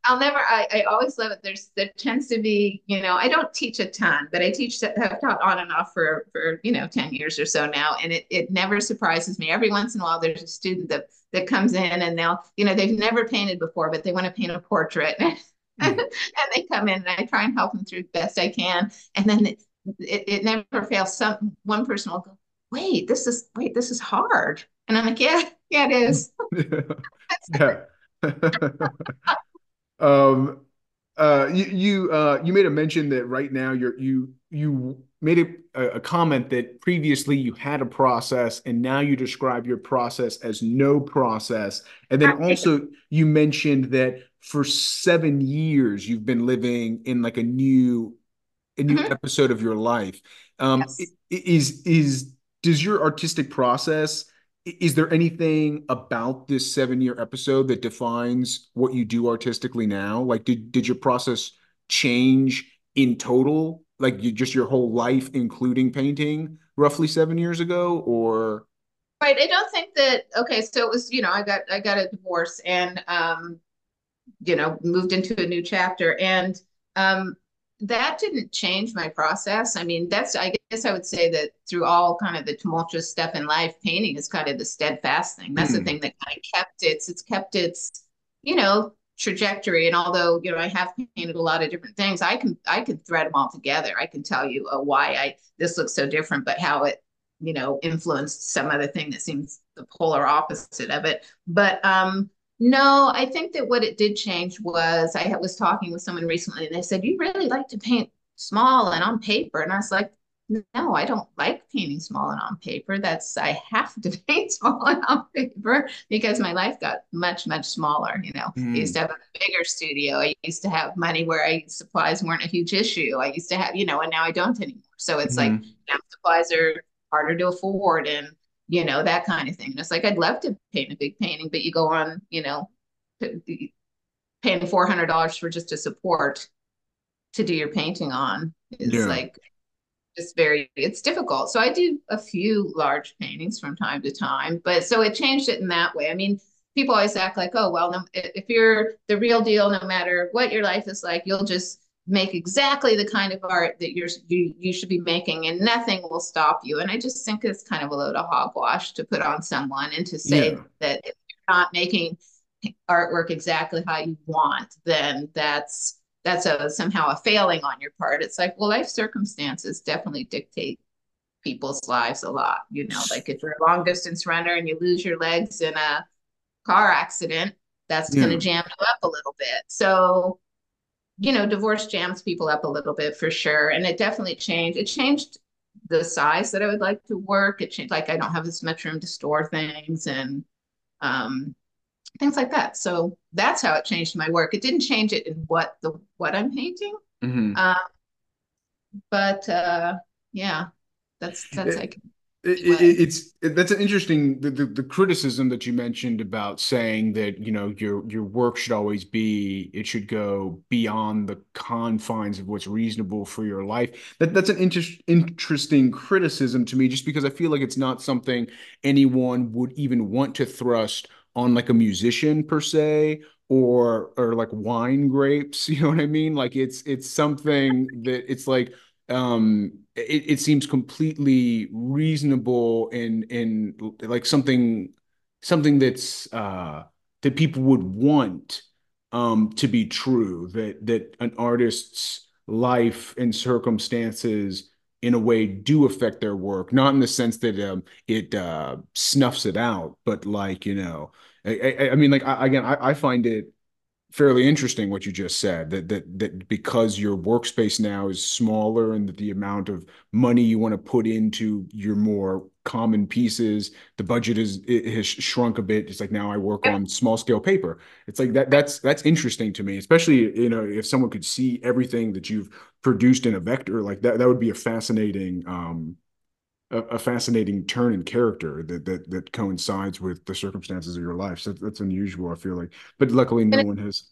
S1: I'll never. I, I always love it. There's there tends to be, you know, I don't teach a ton, but I teach have taught on and off for for you know ten years or so now, and it it never surprises me. Every once in a while, there's a student that that comes in and they'll, you know, they've never painted before, but they want to paint a portrait, mm. and they come in and I try and help them through best I can, and then it it, it never fails. Some one person will go, wait, this is wait, this is hard, and I'm like, yeah, yeah, it is.
S2: yeah. Um, uh, you you uh, you made a mention that right now you're you you made a, a comment that previously you had a process and now you describe your process as no process, and then also you mentioned that for seven years you've been living in like a new a new mm-hmm. episode of your life. Um, yes. is is does your artistic process is there anything about this seven year episode that defines what you do artistically now? Like did did your process change in total? Like you just your whole life including painting roughly seven years ago or?
S1: Right i don't think that okay so it was you know i got i got a divorce and um you know moved into a new chapter and um that didn't change my process. I mean, that's, I guess I would say that through all kind of the tumultuous stuff in life, painting is kind of the steadfast thing. That's mm. the hmm. thing that kind of kept its, it's kept its, you know, trajectory. And although, you know, I have painted a lot of different things, I can, I can thread them all together. I can tell you uh, why I, this looks so different, but how it, you know, influenced some other thing that seems the polar opposite of it. But, um, no, I think that what it did change was I was talking with someone recently and they said, You really like to paint small and on paper. And I was like, No, I don't like painting small and on paper. That's, I have to paint small and on paper because my life got much, much smaller. You know, mm. I used to have a bigger studio. I used to have money where I supplies weren't a huge issue. I used to have, you know, and now I don't anymore. So it's mm. like now supplies are harder to afford and you know, that kind of thing. And it's like, I'd love to paint a big painting, but you go on, you know, paying $400 for just a support to do your painting on is yeah. like, just very it's difficult so i do a few large paintings from time to time but so it changed it in that way i mean people always act like oh well no, if you're the real deal no matter what your life is like you'll just make exactly the kind of art that you're you, you should be making and nothing will stop you and i just think it's kind of a load of hogwash to put on someone and to say yeah. that if you're not making artwork exactly how you want then that's that's a somehow a failing on your part. It's like, well, life circumstances definitely dictate people's lives a lot. You know, like if you're a long distance runner and you lose your legs in a car accident, that's yeah. going to jam you up a little bit. So, you know, divorce jams people up a little bit for sure. And it definitely changed. It changed the size that I would like to work. It changed, like, I don't have as much room to store things. And, um, things like that. So that's how it changed my work. It didn't change it in what the what I'm painting. Mm-hmm. Uh, but uh, yeah, that's that's like.
S2: It, it, it's it, that's an interesting the, the, the criticism that you mentioned about saying that you know your your work should always be it should go beyond the confines of what's reasonable for your life. That that's an inter- interesting criticism to me just because I feel like it's not something anyone would even want to thrust on like a musician per se or or like wine grapes you know what i mean? Like it's it's something that it's like um it, it seems completely reasonable and and like something something that's uh that people would want um to be true that that an artist's life and circumstances in a way do affect their work. Not in the sense that um, it uh, snuffs it out but like you know i, I, I mean like I, again I, I, find it fairly interesting what you just said that that that because your workspace now is smaller and that the amount of money you want to put into your more common pieces the budget is it has shrunk a bit. It's like now i work on small scale paper. It's like that that's that's interesting to me especially you know if someone could see everything that you've produced in a vector like that that would be a fascinating um a, a fascinating turn in character that that that coincides with the circumstances of your life so that's unusual i feel like but luckily no one has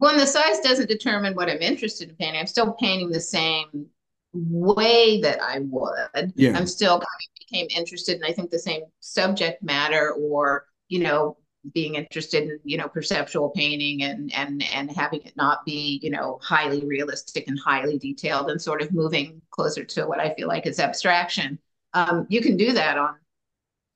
S1: well the size doesn't determine what i'm interested in painting i'm still painting the same way that I would. Yeah. I'm still kind of became interested in I think the same subject matter or, you know, being interested in, you know, perceptual painting and and and having it not be, you know, highly realistic and highly detailed and sort of moving closer to what I feel like is abstraction. Um, you can do that on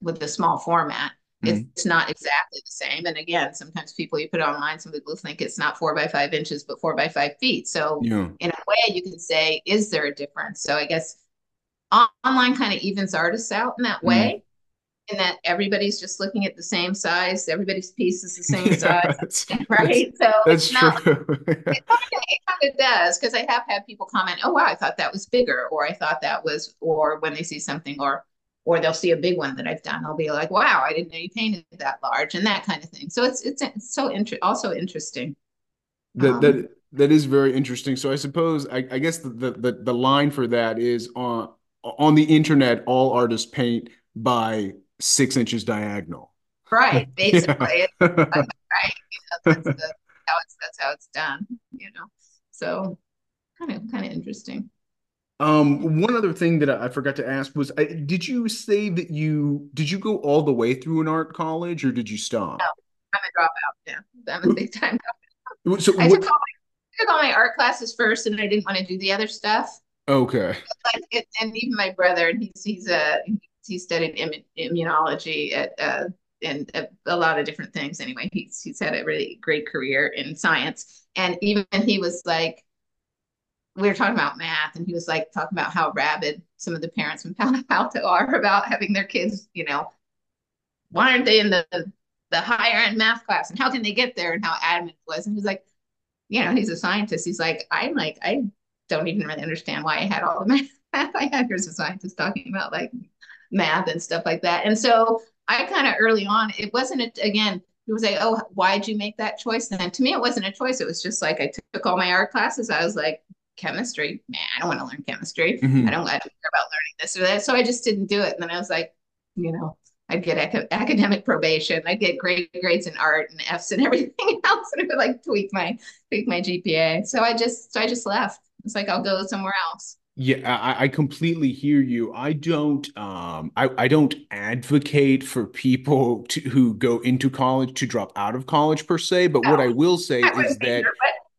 S1: with a small format. Mm-hmm. It's not exactly the same. And again, sometimes people you put online, some people think it's not four by five inches, but four by five feet. So yeah. in a way, you can say, is there a difference? So I guess online kind of evens artists out in that mm-hmm. way. In that everybody's just looking at the same size, everybody's piece is the same yeah, size, right? So
S2: that's true.
S1: it, kind of, it kind of does because I have had people comment, "Oh, wow, I thought that was bigger," or "I thought that was," or when they see something, or or they'll see a big one that I've done. I'll be like, wow, I didn't know you painted that large and that kind of thing. So it's it's, it's so inter- also interesting.
S2: That um, that that is very interesting. So I suppose I, I guess the, the the line for that is on on the internet, all artists paint by six inches diagonal.
S1: Right, basically. yeah. right. You know, that's, the, how it's that's how it's done. You know, so kind of kind of interesting.
S2: Um, one other thing that I forgot to ask was, did you say that you did you go all the way through an art college, or did you stop?
S1: No, I'm a dropout. Yeah, I'm a big time dropout. So I, took all my, took all my art classes first, and I didn't want to do the other stuff.
S2: Okay.
S1: Like it, and even my brother, and he's he's a he studied Im- immunology at uh, and a, a, lot of different things. Anyway, he's he's had a really great career in science, and even he was like we were talking about math and he was like talking about how rabid some of the parents in Palo Alto are about having their kids, you know, why aren't they in the the higher end math class and how can they get there and how adamant was. And he's like, you know, he's a scientist. He's like, I'm like, I don't even really understand why I had all the math I had. Here's a scientist talking about like math and stuff like that. And so I kind of early on, it wasn't a, again, was like, oh, why'd you make that choice? And to me, it wasn't a choice. It was just like I took all my art classes. I was like, chemistry. Man, I don't want to learn chemistry. Mm-hmm. I don't I don't care about learning this or that. So I just didn't do it. And then I was like, you know, I'd get ac- academic probation. I'd get great grades in art and Fs and everything else, and it would like tweak my tweak my GPA. So I just so I just left. It's like I'll go somewhere else.
S2: Yeah, I, I completely hear you. I don't um I, I don't advocate for people to who go into college to drop out of college per se, but what I will say
S1: I
S2: is that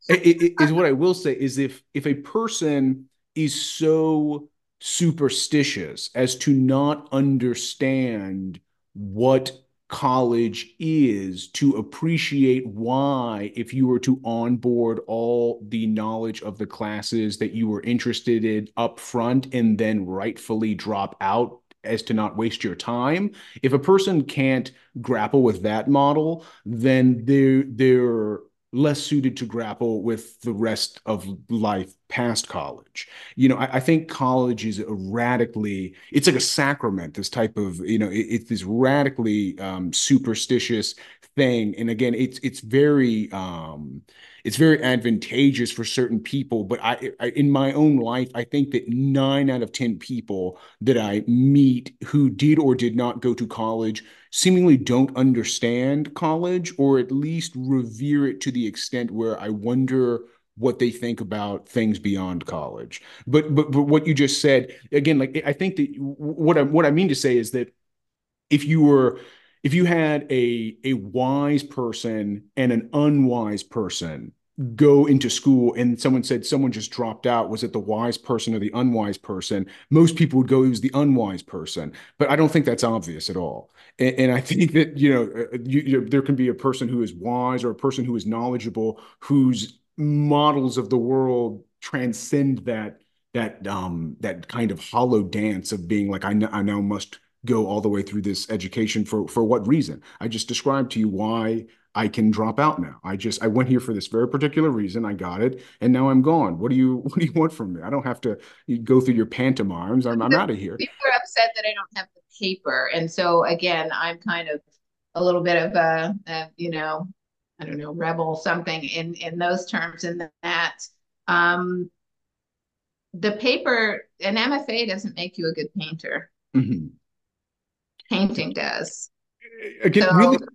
S2: it, it- is what I will say is if if a person is so superstitious as to not understand what college is to appreciate why if you were to onboard all the knowledge of the classes that you were interested in up front and then rightfully drop out as to not waste your time if a person can't grapple with that model then they're they're less suited to grapple with the rest of life past college. You know, I, I think college is a radically, it's like a sacrament, this type of, you know, it, it's this radically um, superstitious thing. And again, it's it's very um it's very advantageous for certain people. But I, I in my own life, I think that nine out of 10 people that I meet who did or did not go to college seemingly don't understand college or at least revere it to the extent where I wonder what they think about things beyond college. But but but what you just said again, like I think that what I what I mean to say is that if you were if you had a a wise person and an unwise person go into school and someone said someone just dropped out. Was it the wise person or the unwise person? Most people would go it was the unwise person. But i don't think that's obvious at all. And, and i think that you know uh, you, you, there can be a person who is wise or a person who is knowledgeable whose models of the world transcend that that um that kind of hollow dance of being like I, know, I now must go all the way through this education for for what reason? I just described to you why I can drop out now. I just I went here for this very particular reason. I got it, and now I'm gone. What do you what do you want from me? I don't have to go through your pantomimes. I'm I'm out of here.
S1: people are upset that I don't have the paper. And so again, I'm kind of a little bit of a, a you know, I don't know, rebel something in in those terms. In that, um, the paper, an MFA doesn't make you a good painter.
S2: Mhm.
S1: Painting does.
S2: Again,
S1: So
S2: really,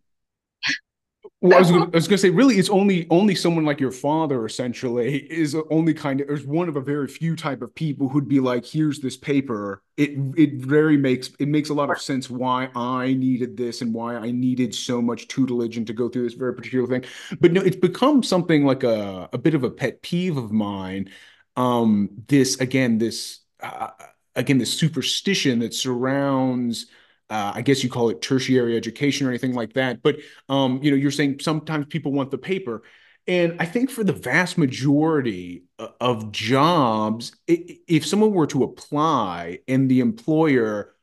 S2: Well, I was gonna, I was gonna say, really, it's only only someone like your father essentially is only kind of is one of a very few type of people who'd be like, here's this paper. It it very makes it makes a lot of sense why I needed this and why I needed so much tutelage and to go through this very particular thing. But no, it's become something like a a bit of a pet peeve of mine. Um, this again, this uh, again, this superstition that surrounds uh, I guess you call it tertiary education or anything like that. But um, you know, you're saying sometimes people want the paper. And I think for the vast majority uh, of jobs, if someone were to apply and the employer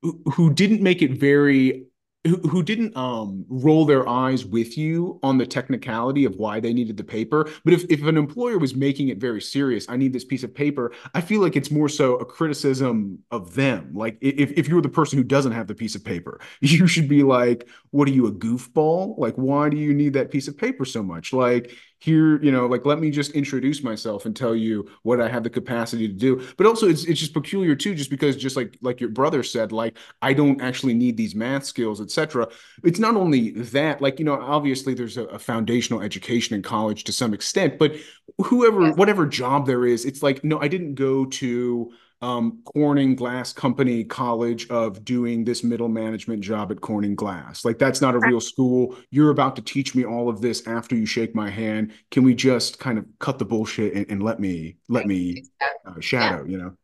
S2: who, who didn't make it very who, who didn't um, roll their eyes with you on the technicality of why they needed the paper. But if, if an employer was making it very serious, I need this piece of paper, I feel like it's more so a criticism of them. Like if, if you're the person who doesn't have the piece of paper, you should be like, what are you, a goofball? Like, why do you need that piece of paper so much? Like, here, you know, like let me just introduce myself and tell you what I have the capacity to do. But also it's it's just peculiar too, just because just like like your brother said, like I don't actually need these math skills, etc. It's not only that, like, you know, obviously there's a, a foundational education in college to some extent, but whoever, whatever job there is, it's like, no, I didn't go to um, Corning Glass Company College of doing this middle management job at Corning Glass. Like, that's not a real school. You're about to teach me all of this after you shake my hand. Can we just kind of cut the bullshit and, and let me let me uh,
S1: Yeah.
S2: shadow, you know?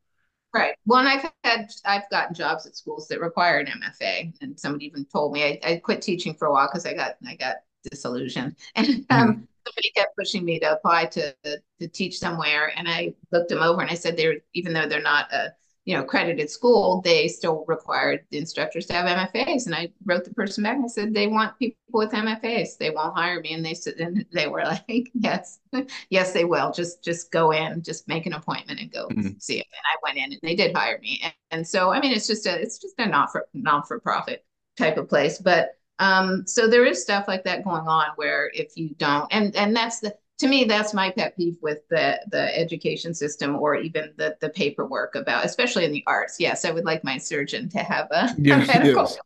S1: Right. Well, and I've had I've gotten jobs at schools that require an MFA, and somebody even told me I, I quit teaching for a while because I got I got disillusioned, and um, somebody kept pushing me to apply to to teach somewhere, and I looked them over and I said they're even though they're not a you know accredited school, they still required the instructors to have MFAs, and I wrote the person back and I said they want people with MFAs, they won't hire me, and they said and they were like yes, yes they will, just just go in, just make an appointment and go
S2: Mhm.
S1: see it, and I went in and they did hire me, and, and so I mean it's just a it's just a not for non for profit type of place, but um, so there is stuff like that going on where if you don't, and and that's the to me that's my pet peeve with the the education system or even the the paperwork about, especially in the arts. Yes, I would like my surgeon to have a, a medical,
S2: yes.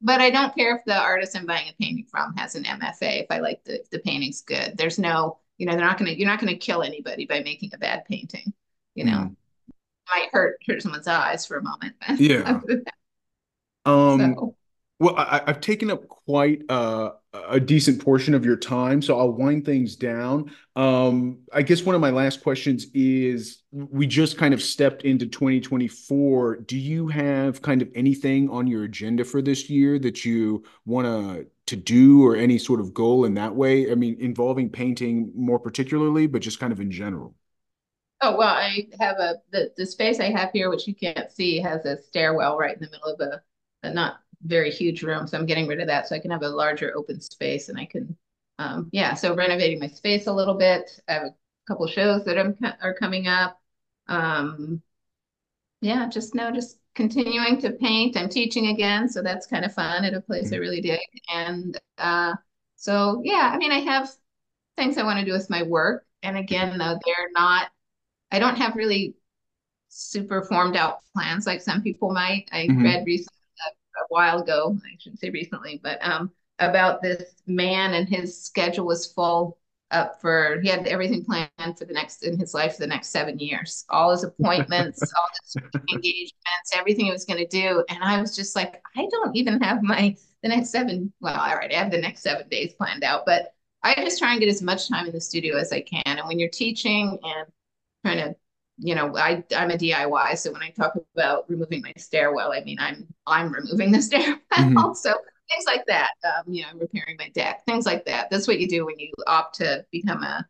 S1: but I don't care if the artist I'm buying a painting from has an MFA. If I like the the painting's good, there's no, you know, they're not gonna you're not gonna kill anybody by making a bad painting, you know.
S2: Mm.
S1: might hurt hurt someone's eyes for a moment.
S2: Yeah. Um,
S1: so
S2: well, I, I've taken up quite a, a decent portion of your time, so I'll wind things down. Um, I guess one of my last questions is we just kind of stepped into 2024. Do you have kind of anything on your agenda for this year that you want to to do or any sort of goal in that way? I mean, involving painting more particularly, but just kind of in general.
S1: Oh, well, I have a the, the space I have here, which you can't see, has a stairwell right in the middle of a, a not very huge room. So I'm getting rid of that so I can have a larger open space and I can, um, yeah, so renovating my space a little bit. I have a couple shows that I'm, are coming up. Um, yeah, just now, just continuing to paint. I'm teaching again, so that's kind of fun at a place I really dig. And uh, so, yeah, I mean, I have things I want to do with my work. And again, though, they're not I don't have really super formed out plans like some people might. I mm-hmm. read recently a, while ago, I shouldn't say recently, but um, about this man and his schedule was full up for he had everything planned for the next in his life for the next seven years. All his appointments all his engagements everything he was going to do. And i was just like i don't even have my the next seven well all right i have the next seven days planned out but i just try and get as much time in the studio as i can. And when you're teaching and trying to you know i i'm a diy so when i talk about removing my stairwell i mean i'm i'm removing the stairwell mm-hmm. so things like that um, you know i'm repairing my deck things like that that's what you do when you opt to become a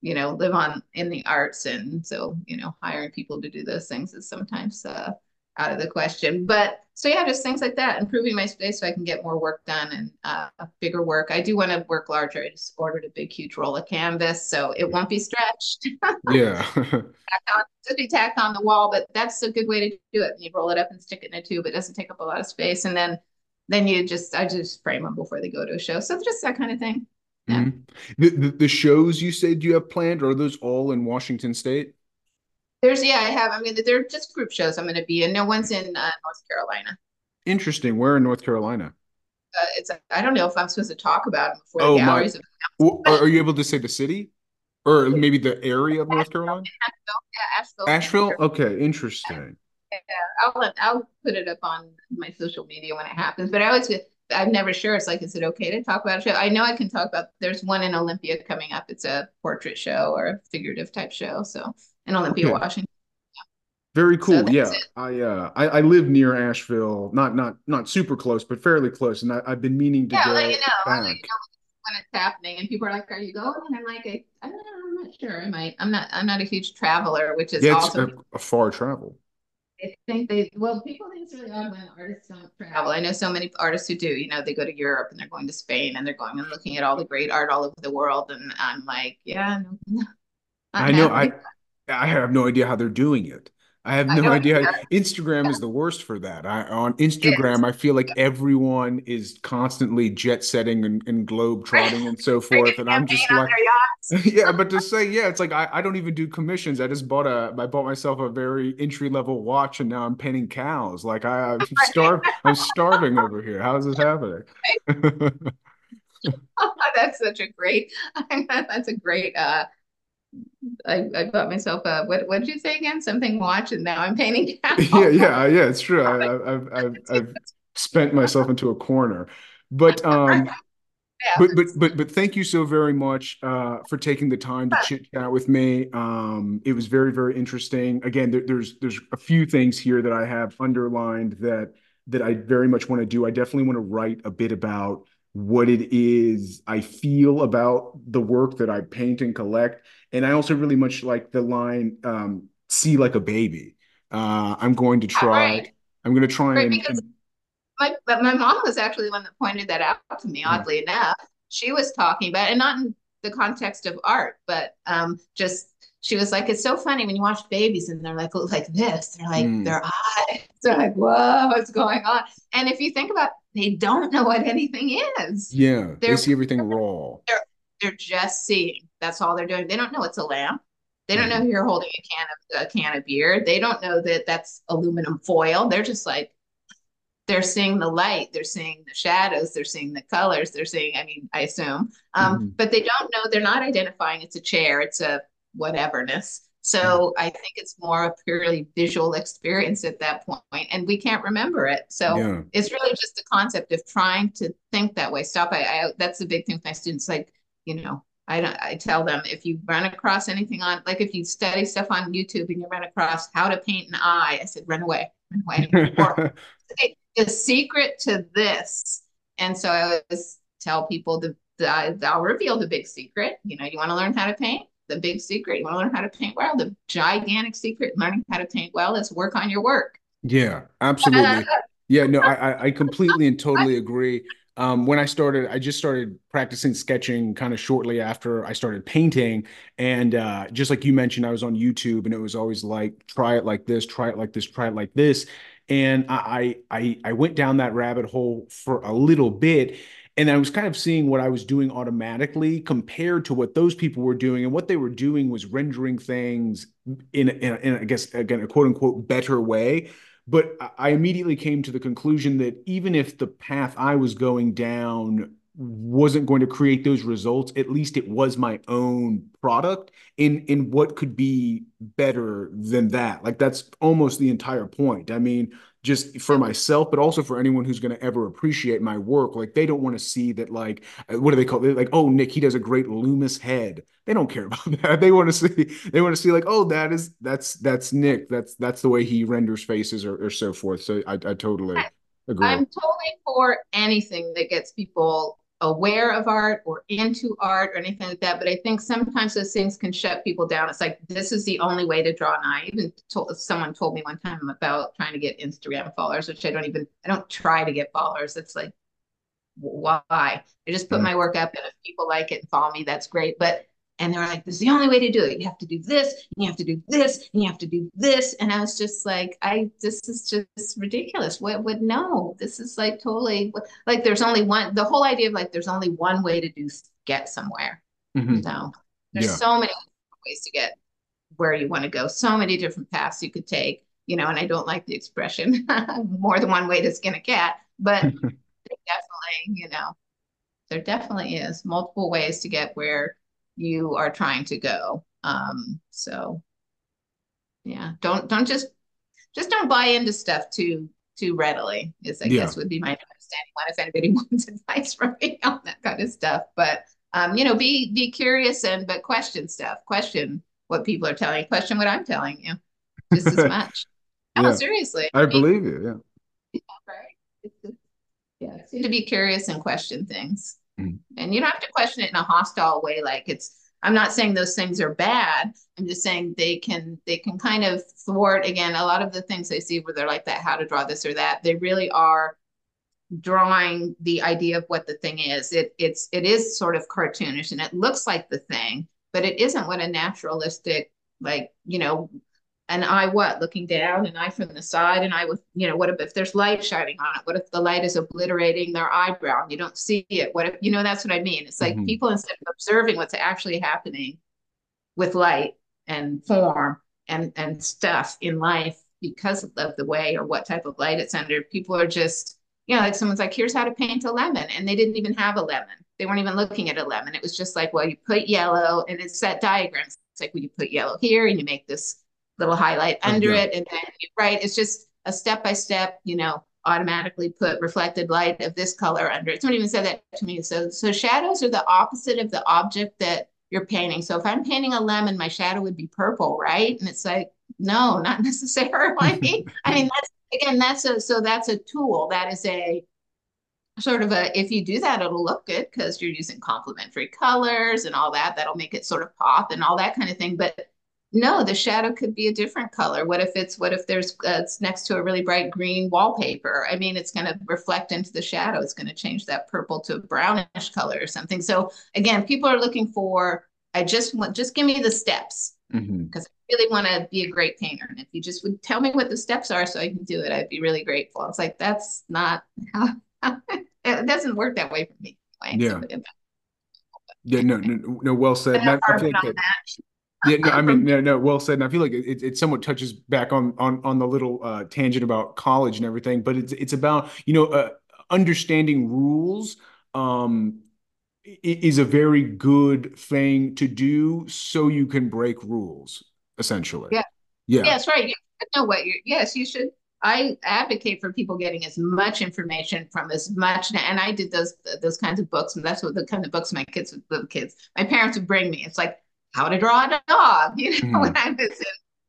S1: you know live on in the arts and so you know hiring people to do those things is sometimes uh, out of the question. But so yeah, just things like that, improving my space so I can get more work done and uh, bigger work. I do want to work larger. I just ordered a big, huge roll of canvas, so it won't be stretched.
S2: yeah,
S1: just be tacked on the wall, but that's a good way to do it. You roll it up and stick it in a tube. It doesn't take up a lot of space, and then then you just I just frame them before they go to a show. So just that kind of thing. Yeah. Mm-hmm.
S2: The, the, the shows you said you have planned are those all in Washington State?
S1: There's yeah, I have. I mean, they're just group shows. I'm going to be in. No one's in uh, North Carolina.
S2: Interesting. Where in North Carolina?
S1: Uh, it's. I don't know if I'm supposed to talk about them before oh, the galleries. My.
S2: Well, are you able to say the city, or maybe the area of North Carolina?
S1: Asheville.
S2: Yeah, Asheville. Asheville. Okay, interesting.
S1: Yeah, I'll I'll put it up on my social media when it happens. But I always I'm never sure. It's like, is it okay to talk about a show? I know I can talk about. There's one in Olympia coming up. It's a portrait show or a figurative type show. So in Olympia, okay. Washington.
S2: Very cool. So yeah, I, uh, I I live near Asheville, not not not super close, but fairly close, and I, have been meaning to
S1: yeah,
S2: go
S1: let you know.
S2: back.
S1: Let you know when it's happening, and people are like, "Are you going?" And I'm like, I, I don't know, I'm not sure. I might. I'm not. I'm not a huge traveler, which is
S2: yeah,
S1: also
S2: a, a far travel.
S1: I think they well, people think it's really odd when artists don't travel. I know so many artists who do. You know, they go to Europe and they're going to Spain and they're going and looking at all the great art all over the world. And I'm like, yeah, no,
S2: I know. I I have no idea how they're doing it. I have no I idea. Instagram yeah. is the worst for that. I, on Instagram, I feel like everyone is constantly jet setting and, and globe trotting and so forth, and I'm just like, yeah. But to say, yeah, it's like I, I don't even do commissions. I just bought a I bought myself a very entry level watch, and now I'm painting cows. Like I, I'm starving. I'm starving over here. How is this happening?
S1: that's such a great. That's a great. uh I, I bought myself a what what did you say again? Something watch, and now I'm painting.
S2: yeah, yeah, yeah. It's true. I, have I've I've spent myself into a corner, but um, but but but but thank you so very much uh, for taking the time to chit chat with me. Um, it was very very interesting. Again, there, there's there's a few things here that I have underlined that that I very much want to do. I definitely want to write a bit about what it is I feel about the work that I paint and collect. And I also really much like the line, um, see like a baby. Uh, I'm going to try, right. I'm going to try right, and, and
S1: my, my mom was actually the one that pointed that out to me, oddly yeah. enough. She was talking about, and not in the context of art, but um, just she was like, it's so funny when you watch babies and they're like like this. They're like mm. their eyes. They're like, whoa, what's going on? And if you think about, they don't know what anything is.
S2: Yeah, they're, they see everything raw.
S1: They're they're just seeing. That's all they're doing. They don't know it's a lamp. They don't know mm. you're holding a can of a can of beer. They don't know that that's aluminum foil. They're just like they're seeing the light, they're seeing the shadows, they're seeing the colors, they're seeing, I mean, I assume, um, mm-hmm. but they don't know, they're not identifying it's a chair, it's a whateverness. So I think it's more a purely visual experience at that point, and we can't remember it. So
S2: Yeah.
S1: it's really just the concept of trying to think that way. Stop. I, I that's the big thing with my students. Like, you know, I don't. I tell them if you run across anything on, like, if you study stuff on YouTube and you run across how to paint an eye, I said, run away, run away. Or the secret to this. And so I always tell people the, the I'll reveal the big secret. You know, you want to learn how to paint the big secret. You want to learn how to paint well. The gigantic secret learning how to paint well is work on your work.
S2: Yeah, absolutely. Yeah, no, I I completely and totally agree. Um, when I started, I just started practicing sketching kind of shortly after I started painting. And uh, just like you mentioned, I was on YouTube and it was always like, try it like this, try it like this, try it like this. And I I I went down that rabbit hole for a little bit and I was kind of seeing what I was doing automatically compared to what those people were doing, and what they were doing was rendering things in, in, in I guess again a quote unquote better way. But I immediately came to the conclusion that even if the path I was going down wasn't going to create those results, at least it was my own product in in what could be better than that. Like that's almost the entire point. I mean, just for myself, but also for anyone who's going to ever appreciate my work. Like they don't want to see that, like, uh, what do they call it? Like, oh, Nick, he does a great Loomis head. They don't care about that. They want to see, they want to see like, oh, that is, that's, that's Nick. That's, that's the way he renders faces or, or so forth. So I, I totally agree.
S1: I'm totally for anything that gets people aware of art or into art or anything like that. But I think sometimes those things can shut people down. It's like this is the only way to draw an eye. Even told, someone told me one time about trying to get Instagram followers, which I don't even I don't try to get followers. It's like why? I just put my work up, and if people like it and follow me, that's great. But and they were like, this is the only way to do it. You have to do this, and you have to do this, and you have to do this. And I was just like, I this is just ridiculous. What would no? This is like totally like there's only one the whole idea of like there's only one way to do get somewhere. Mm-hmm. No. There's yeah. so many ways to get where you want to go, so many different paths you could take, you know, and I don't like the expression more than one way to skin a cat, but definitely, you know, there definitely is multiple ways to get where you are trying to go. Um, so yeah, don't don't just just don't buy into stuff too too readily. Is I yeah. guess would be my understanding. What if anybody wants advice from me on that kind of stuff? But um, you know, be be curious and but question stuff. Question what people are telling you. Question what I'm telling you, just as much. yeah. No, seriously.
S2: I, I mean, believe you.
S1: Yeah. Right. yeah. Seem to be curious and question things. Mm. And you don't have to question it in a hostile way, like it's I'm not saying those things are bad. I'm just saying they can they can kind of thwart again a lot of the things I see where they're like that, how to draw this or that. They really are drawing the idea of what the thing is. It it's it is sort of cartoonish and it looks like the thing, but it isn't what a naturalistic like you know an eye what looking down and eye from the side and eye with you know what if, if there's light shining on it? What if the light is obliterating their eyebrow and you don't see it? What if you know that's what i mean. It's like mm-hmm. people instead of observing what's actually happening with light and form and and stuff in life because of the way or what type of light it's under people are just you know like someone's like here's how to paint a lemon and they didn't even have a lemon. They weren't even looking at a lemon. It was just like well you put yellow and it's that diagram. It's like when you put yellow here and you make this little highlight oh, under yeah. it. And then, right, it's just a step by step, you know, automatically put reflected light of this color under it. Someone even said that to me. So, so shadows are the opposite of the object that you're painting. So if I'm painting a lemon, my shadow would be purple, right? And it's like, no, not necessarily. I mean, that's again, that's a so that's a tool. That is a sort of a if you do that, it'll look good because you're using complementary colors and all that. That'll make it sort of pop and all that kind of thing. But no, the shadow could be a different color. What if it's what if there's uh, it's next to a really bright green wallpaper? I mean, it's going to reflect into the shadow. It's going to change that purple to a brownish color or something. So again, people are looking for. I just want just give me the steps because mm-hmm. I really want to be a great painter. And if you just would tell me what the steps are so I can do it, I'd be really grateful. It's like that's not how, it doesn't work that way for me.
S2: Anyway. Yeah. Yeah, no, no, no, well said. I, I think that, yeah, no, I mean, no, no, well said. And I feel like it, it somewhat touches back on on on the little uh, tangent about college and everything, but it's it's about you know uh, understanding rules. Um, is a very good thing to do so you can break rules essentially.
S1: Yeah.
S2: Yeah.
S1: Yes, right. You know what you're, yes, you should. I advocate for people getting as much information from as much, and I did those those kinds of books, and that's what the kind of books my kids, little kids, my parents would bring me. It's like how to draw a dog, you know, mm-hmm. when I was in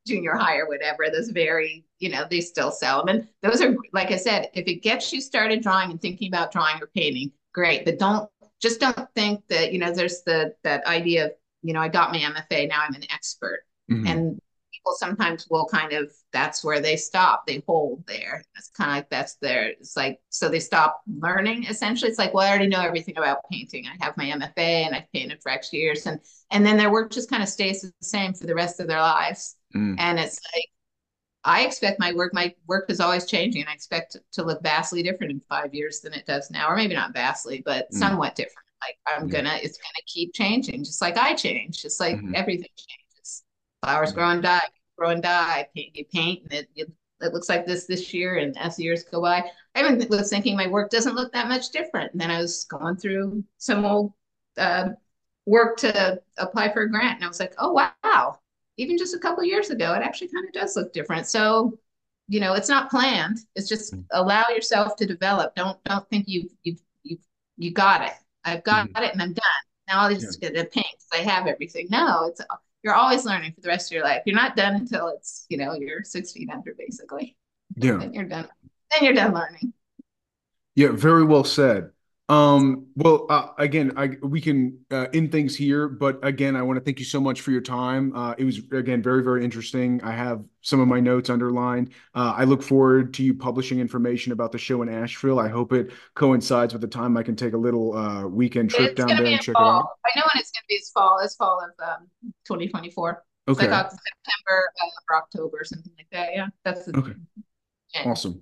S1: junior high or whatever. Those very, you know, they still sell them, and those are, like I said, if it gets you started drawing and thinking about drawing or painting, great, but don't just don't think that you know there's the that idea of you know I got my MFA now I'm an expert, mm-hmm. and people sometimes will kind of that's where they stop. They hold there. It's kind of like that's their it's like so they stop learning essentially. It's like well i already know everything about painting. I have my mfa and i've painted for x years. And and then their work just kind of stays the same for the rest of their lives. Mm. and it's like i expect my work my work is always changing. And i expect to look vastly different in five years than it does now or maybe not vastly but mm. somewhat different. Like i'm yeah. gonna it's gonna keep changing just like i change. Just like mm-hmm. everything changes flowers grow and die, grow and die. Paint, You paint, and it, it, it looks like this this year, and as the years go by, I even was thinking my work doesn't look that much different. And then I was going through some old uh, work to apply for a grant, and I was like, oh wow, even just a couple years ago, it actually kind of does look different. So you know, it's not planned. It's just mm. allow yourself to develop. Don't don't think you've you've you've you got it. I've got mm-hmm. it and I'm done. Now I'll just yeah. get a paint because I have everything. No, it's you're always learning for the rest of your life. You're not done until it's, you know, you're six feet under, basically.
S2: Yeah.
S1: Then you're done. Then you're done learning.
S2: Yeah, very well said. Um, well, uh, again, I, we can uh, end things here, but again, I want to thank you so much for your time. Uh, it was again very, very interesting. I have some of my notes underlined. Uh, I look forward to you publishing information about the show in Asheville. I hope it coincides with the time I can take a little uh, weekend trip down there and check
S1: fall.
S2: it out.
S1: I know when it's going to be. Fall. It's fall of um, 2024. Okay. It's like September uh, or October or something like that. Yeah, that's the,
S2: okay. Awesome.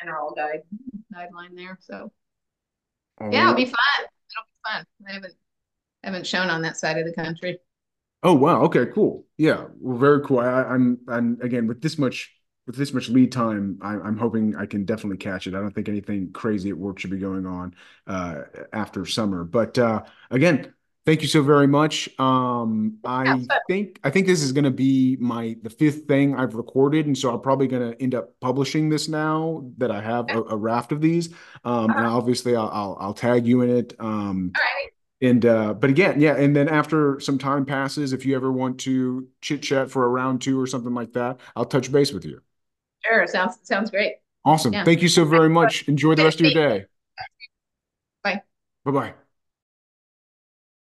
S1: General guide guideline there. So. All yeah, right. it'll be fun. It'll be fun. I haven't haven't shown on that side of the country.
S2: Oh wow. Okay. Cool. Yeah. Well, very cool. I, I'm. I'm again with this much with this much lead time. I, I'm hoping I can definitely catch it. I don't think anything crazy at work should be going on uh, after summer. But uh, again, Thank you so very much. Um, I think I think this is going to be my the fifth thing I've recorded, and so I'm probably going to end up publishing this now that I have a, a raft of these. Um, and uh-huh. obviously, I'll, I'll, I'll tag you in it. Um,
S1: All right.
S2: And uh, but again, yeah. And then after some time passes, if you ever want to chit chat for a round two or something like that, I'll touch base with you.
S1: Sure, sounds sounds great.
S2: Awesome. Yeah. Thank you so very much. Enjoy the rest of your day.
S1: Bye.
S2: Bye bye.